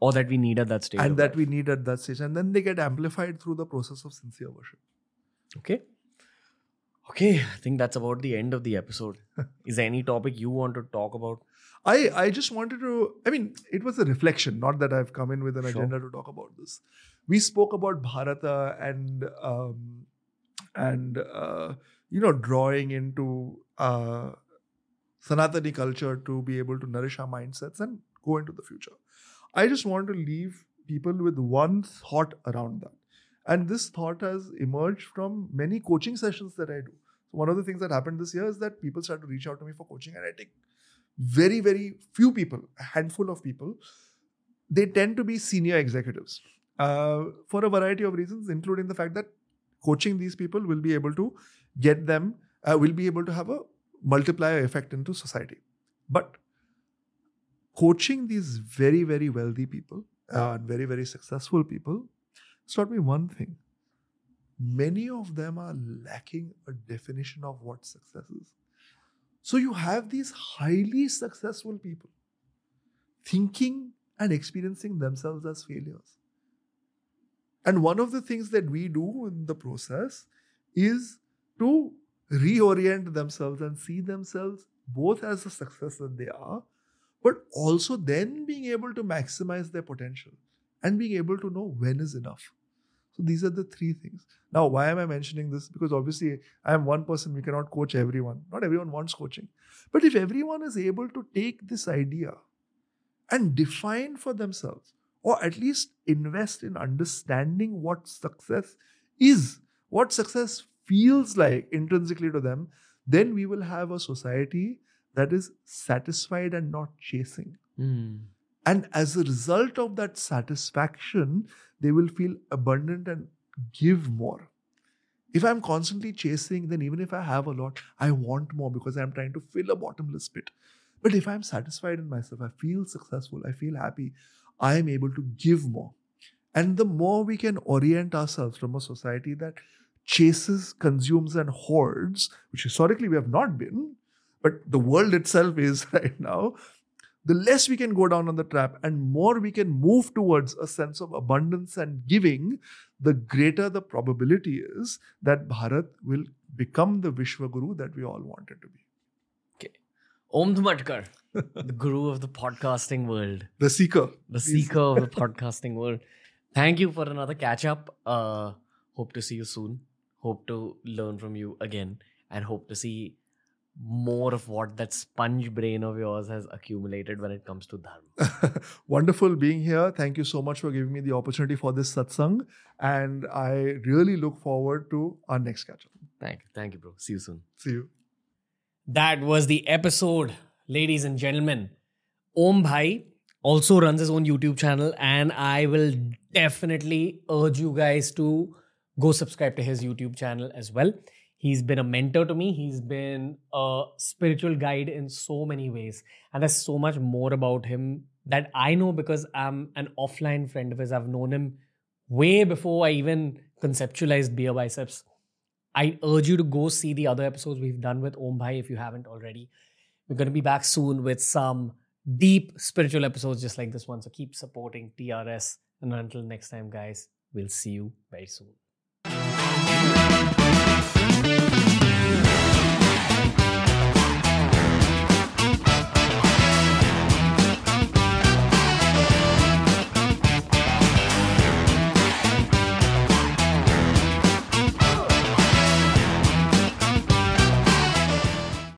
Or that we need at that stage. and that life. we need at that stage. And then they get amplified through the process of sincere worship. Okay. Okay, I think that's about the end of the episode. Is there any topic you want to talk about? I, I just wanted to, I mean, it was a reflection, not that I've come in with an Sure. agenda to talk about this. We spoke about Bharata and, um, and uh, you know, drawing into uh, Sanatani culture to be able to nourish our mindsets and go into the future. I just want to leave people with one thought around that. And this thought has emerged from many coaching sessions that I do. So one of the things that happened this year is that people started to reach out to me for coaching, and I take very, very few people, a handful of people. They tend to be senior executives uh, for a variety of reasons, including the fact that coaching these people will be able to get them, uh, will be able to have a multiplier effect into society. But coaching these very, very wealthy people uh, and very, very successful people it's taught me one thing. Many of them are lacking a definition of what success is. So you have these highly successful people thinking and experiencing themselves as failures. And one of the things that we do in the process is to reorient themselves and see themselves both as the success that they are, but also then being able to maximize their potential and being able to know when is enough. So these are the three things. Now, why am I mentioning this? Because obviously, I am one person, we cannot coach everyone. Not everyone wants coaching. But if everyone is able to take this idea and define for themselves, or at least invest in understanding what success is, what success feels like intrinsically to them, then we will have a society that is satisfied and not chasing. Mm. And as a result of that satisfaction, they will feel abundant and give more. If I'm constantly chasing, then even if I have a lot, I want more because I'm trying to fill a bottomless pit. But if I'm satisfied in myself, I feel successful, I feel happy, I am able to give more. And the more we can orient ourselves from a society that chases, consumes, and hoards, which historically we have not been, but the world itself is right now, the less we can go down on the trap and more we can move towards a sense of abundance and giving, the greater the probability is that Bharat will become the Vishwa Guru that we all wanted to be. Okay. Om Dhumatkar, the guru of the podcasting world, The seeker. the seeker of the podcasting world. Thank you for another catch up. Uh, hope to see you soon. Hope to learn from you again and hope to see more of what that sponge brain of yours has accumulated when it comes to dharma. Wonderful being here. Thank you so much for giving me the opportunity for this satsang. And I really look forward to our next catch up. Thank you. Thank you, bro. See you soon. See you. That was the episode, ladies and gentlemen. Om Bhai also runs his own YouTube channel, and I will definitely urge you guys to go subscribe to his YouTube channel as well. He's been a mentor to me. He's been a spiritual guide in so many ways. And there's so much more about him that I know because I'm an offline friend of his. I've known him way before I even conceptualized BeerBiceps. I urge you to go see the other episodes we've done with Om Bhai if you haven't already. We're going to be back soon with some deep spiritual episodes just like this one. So keep supporting TRS. And until next time, guys, we'll see you very soon.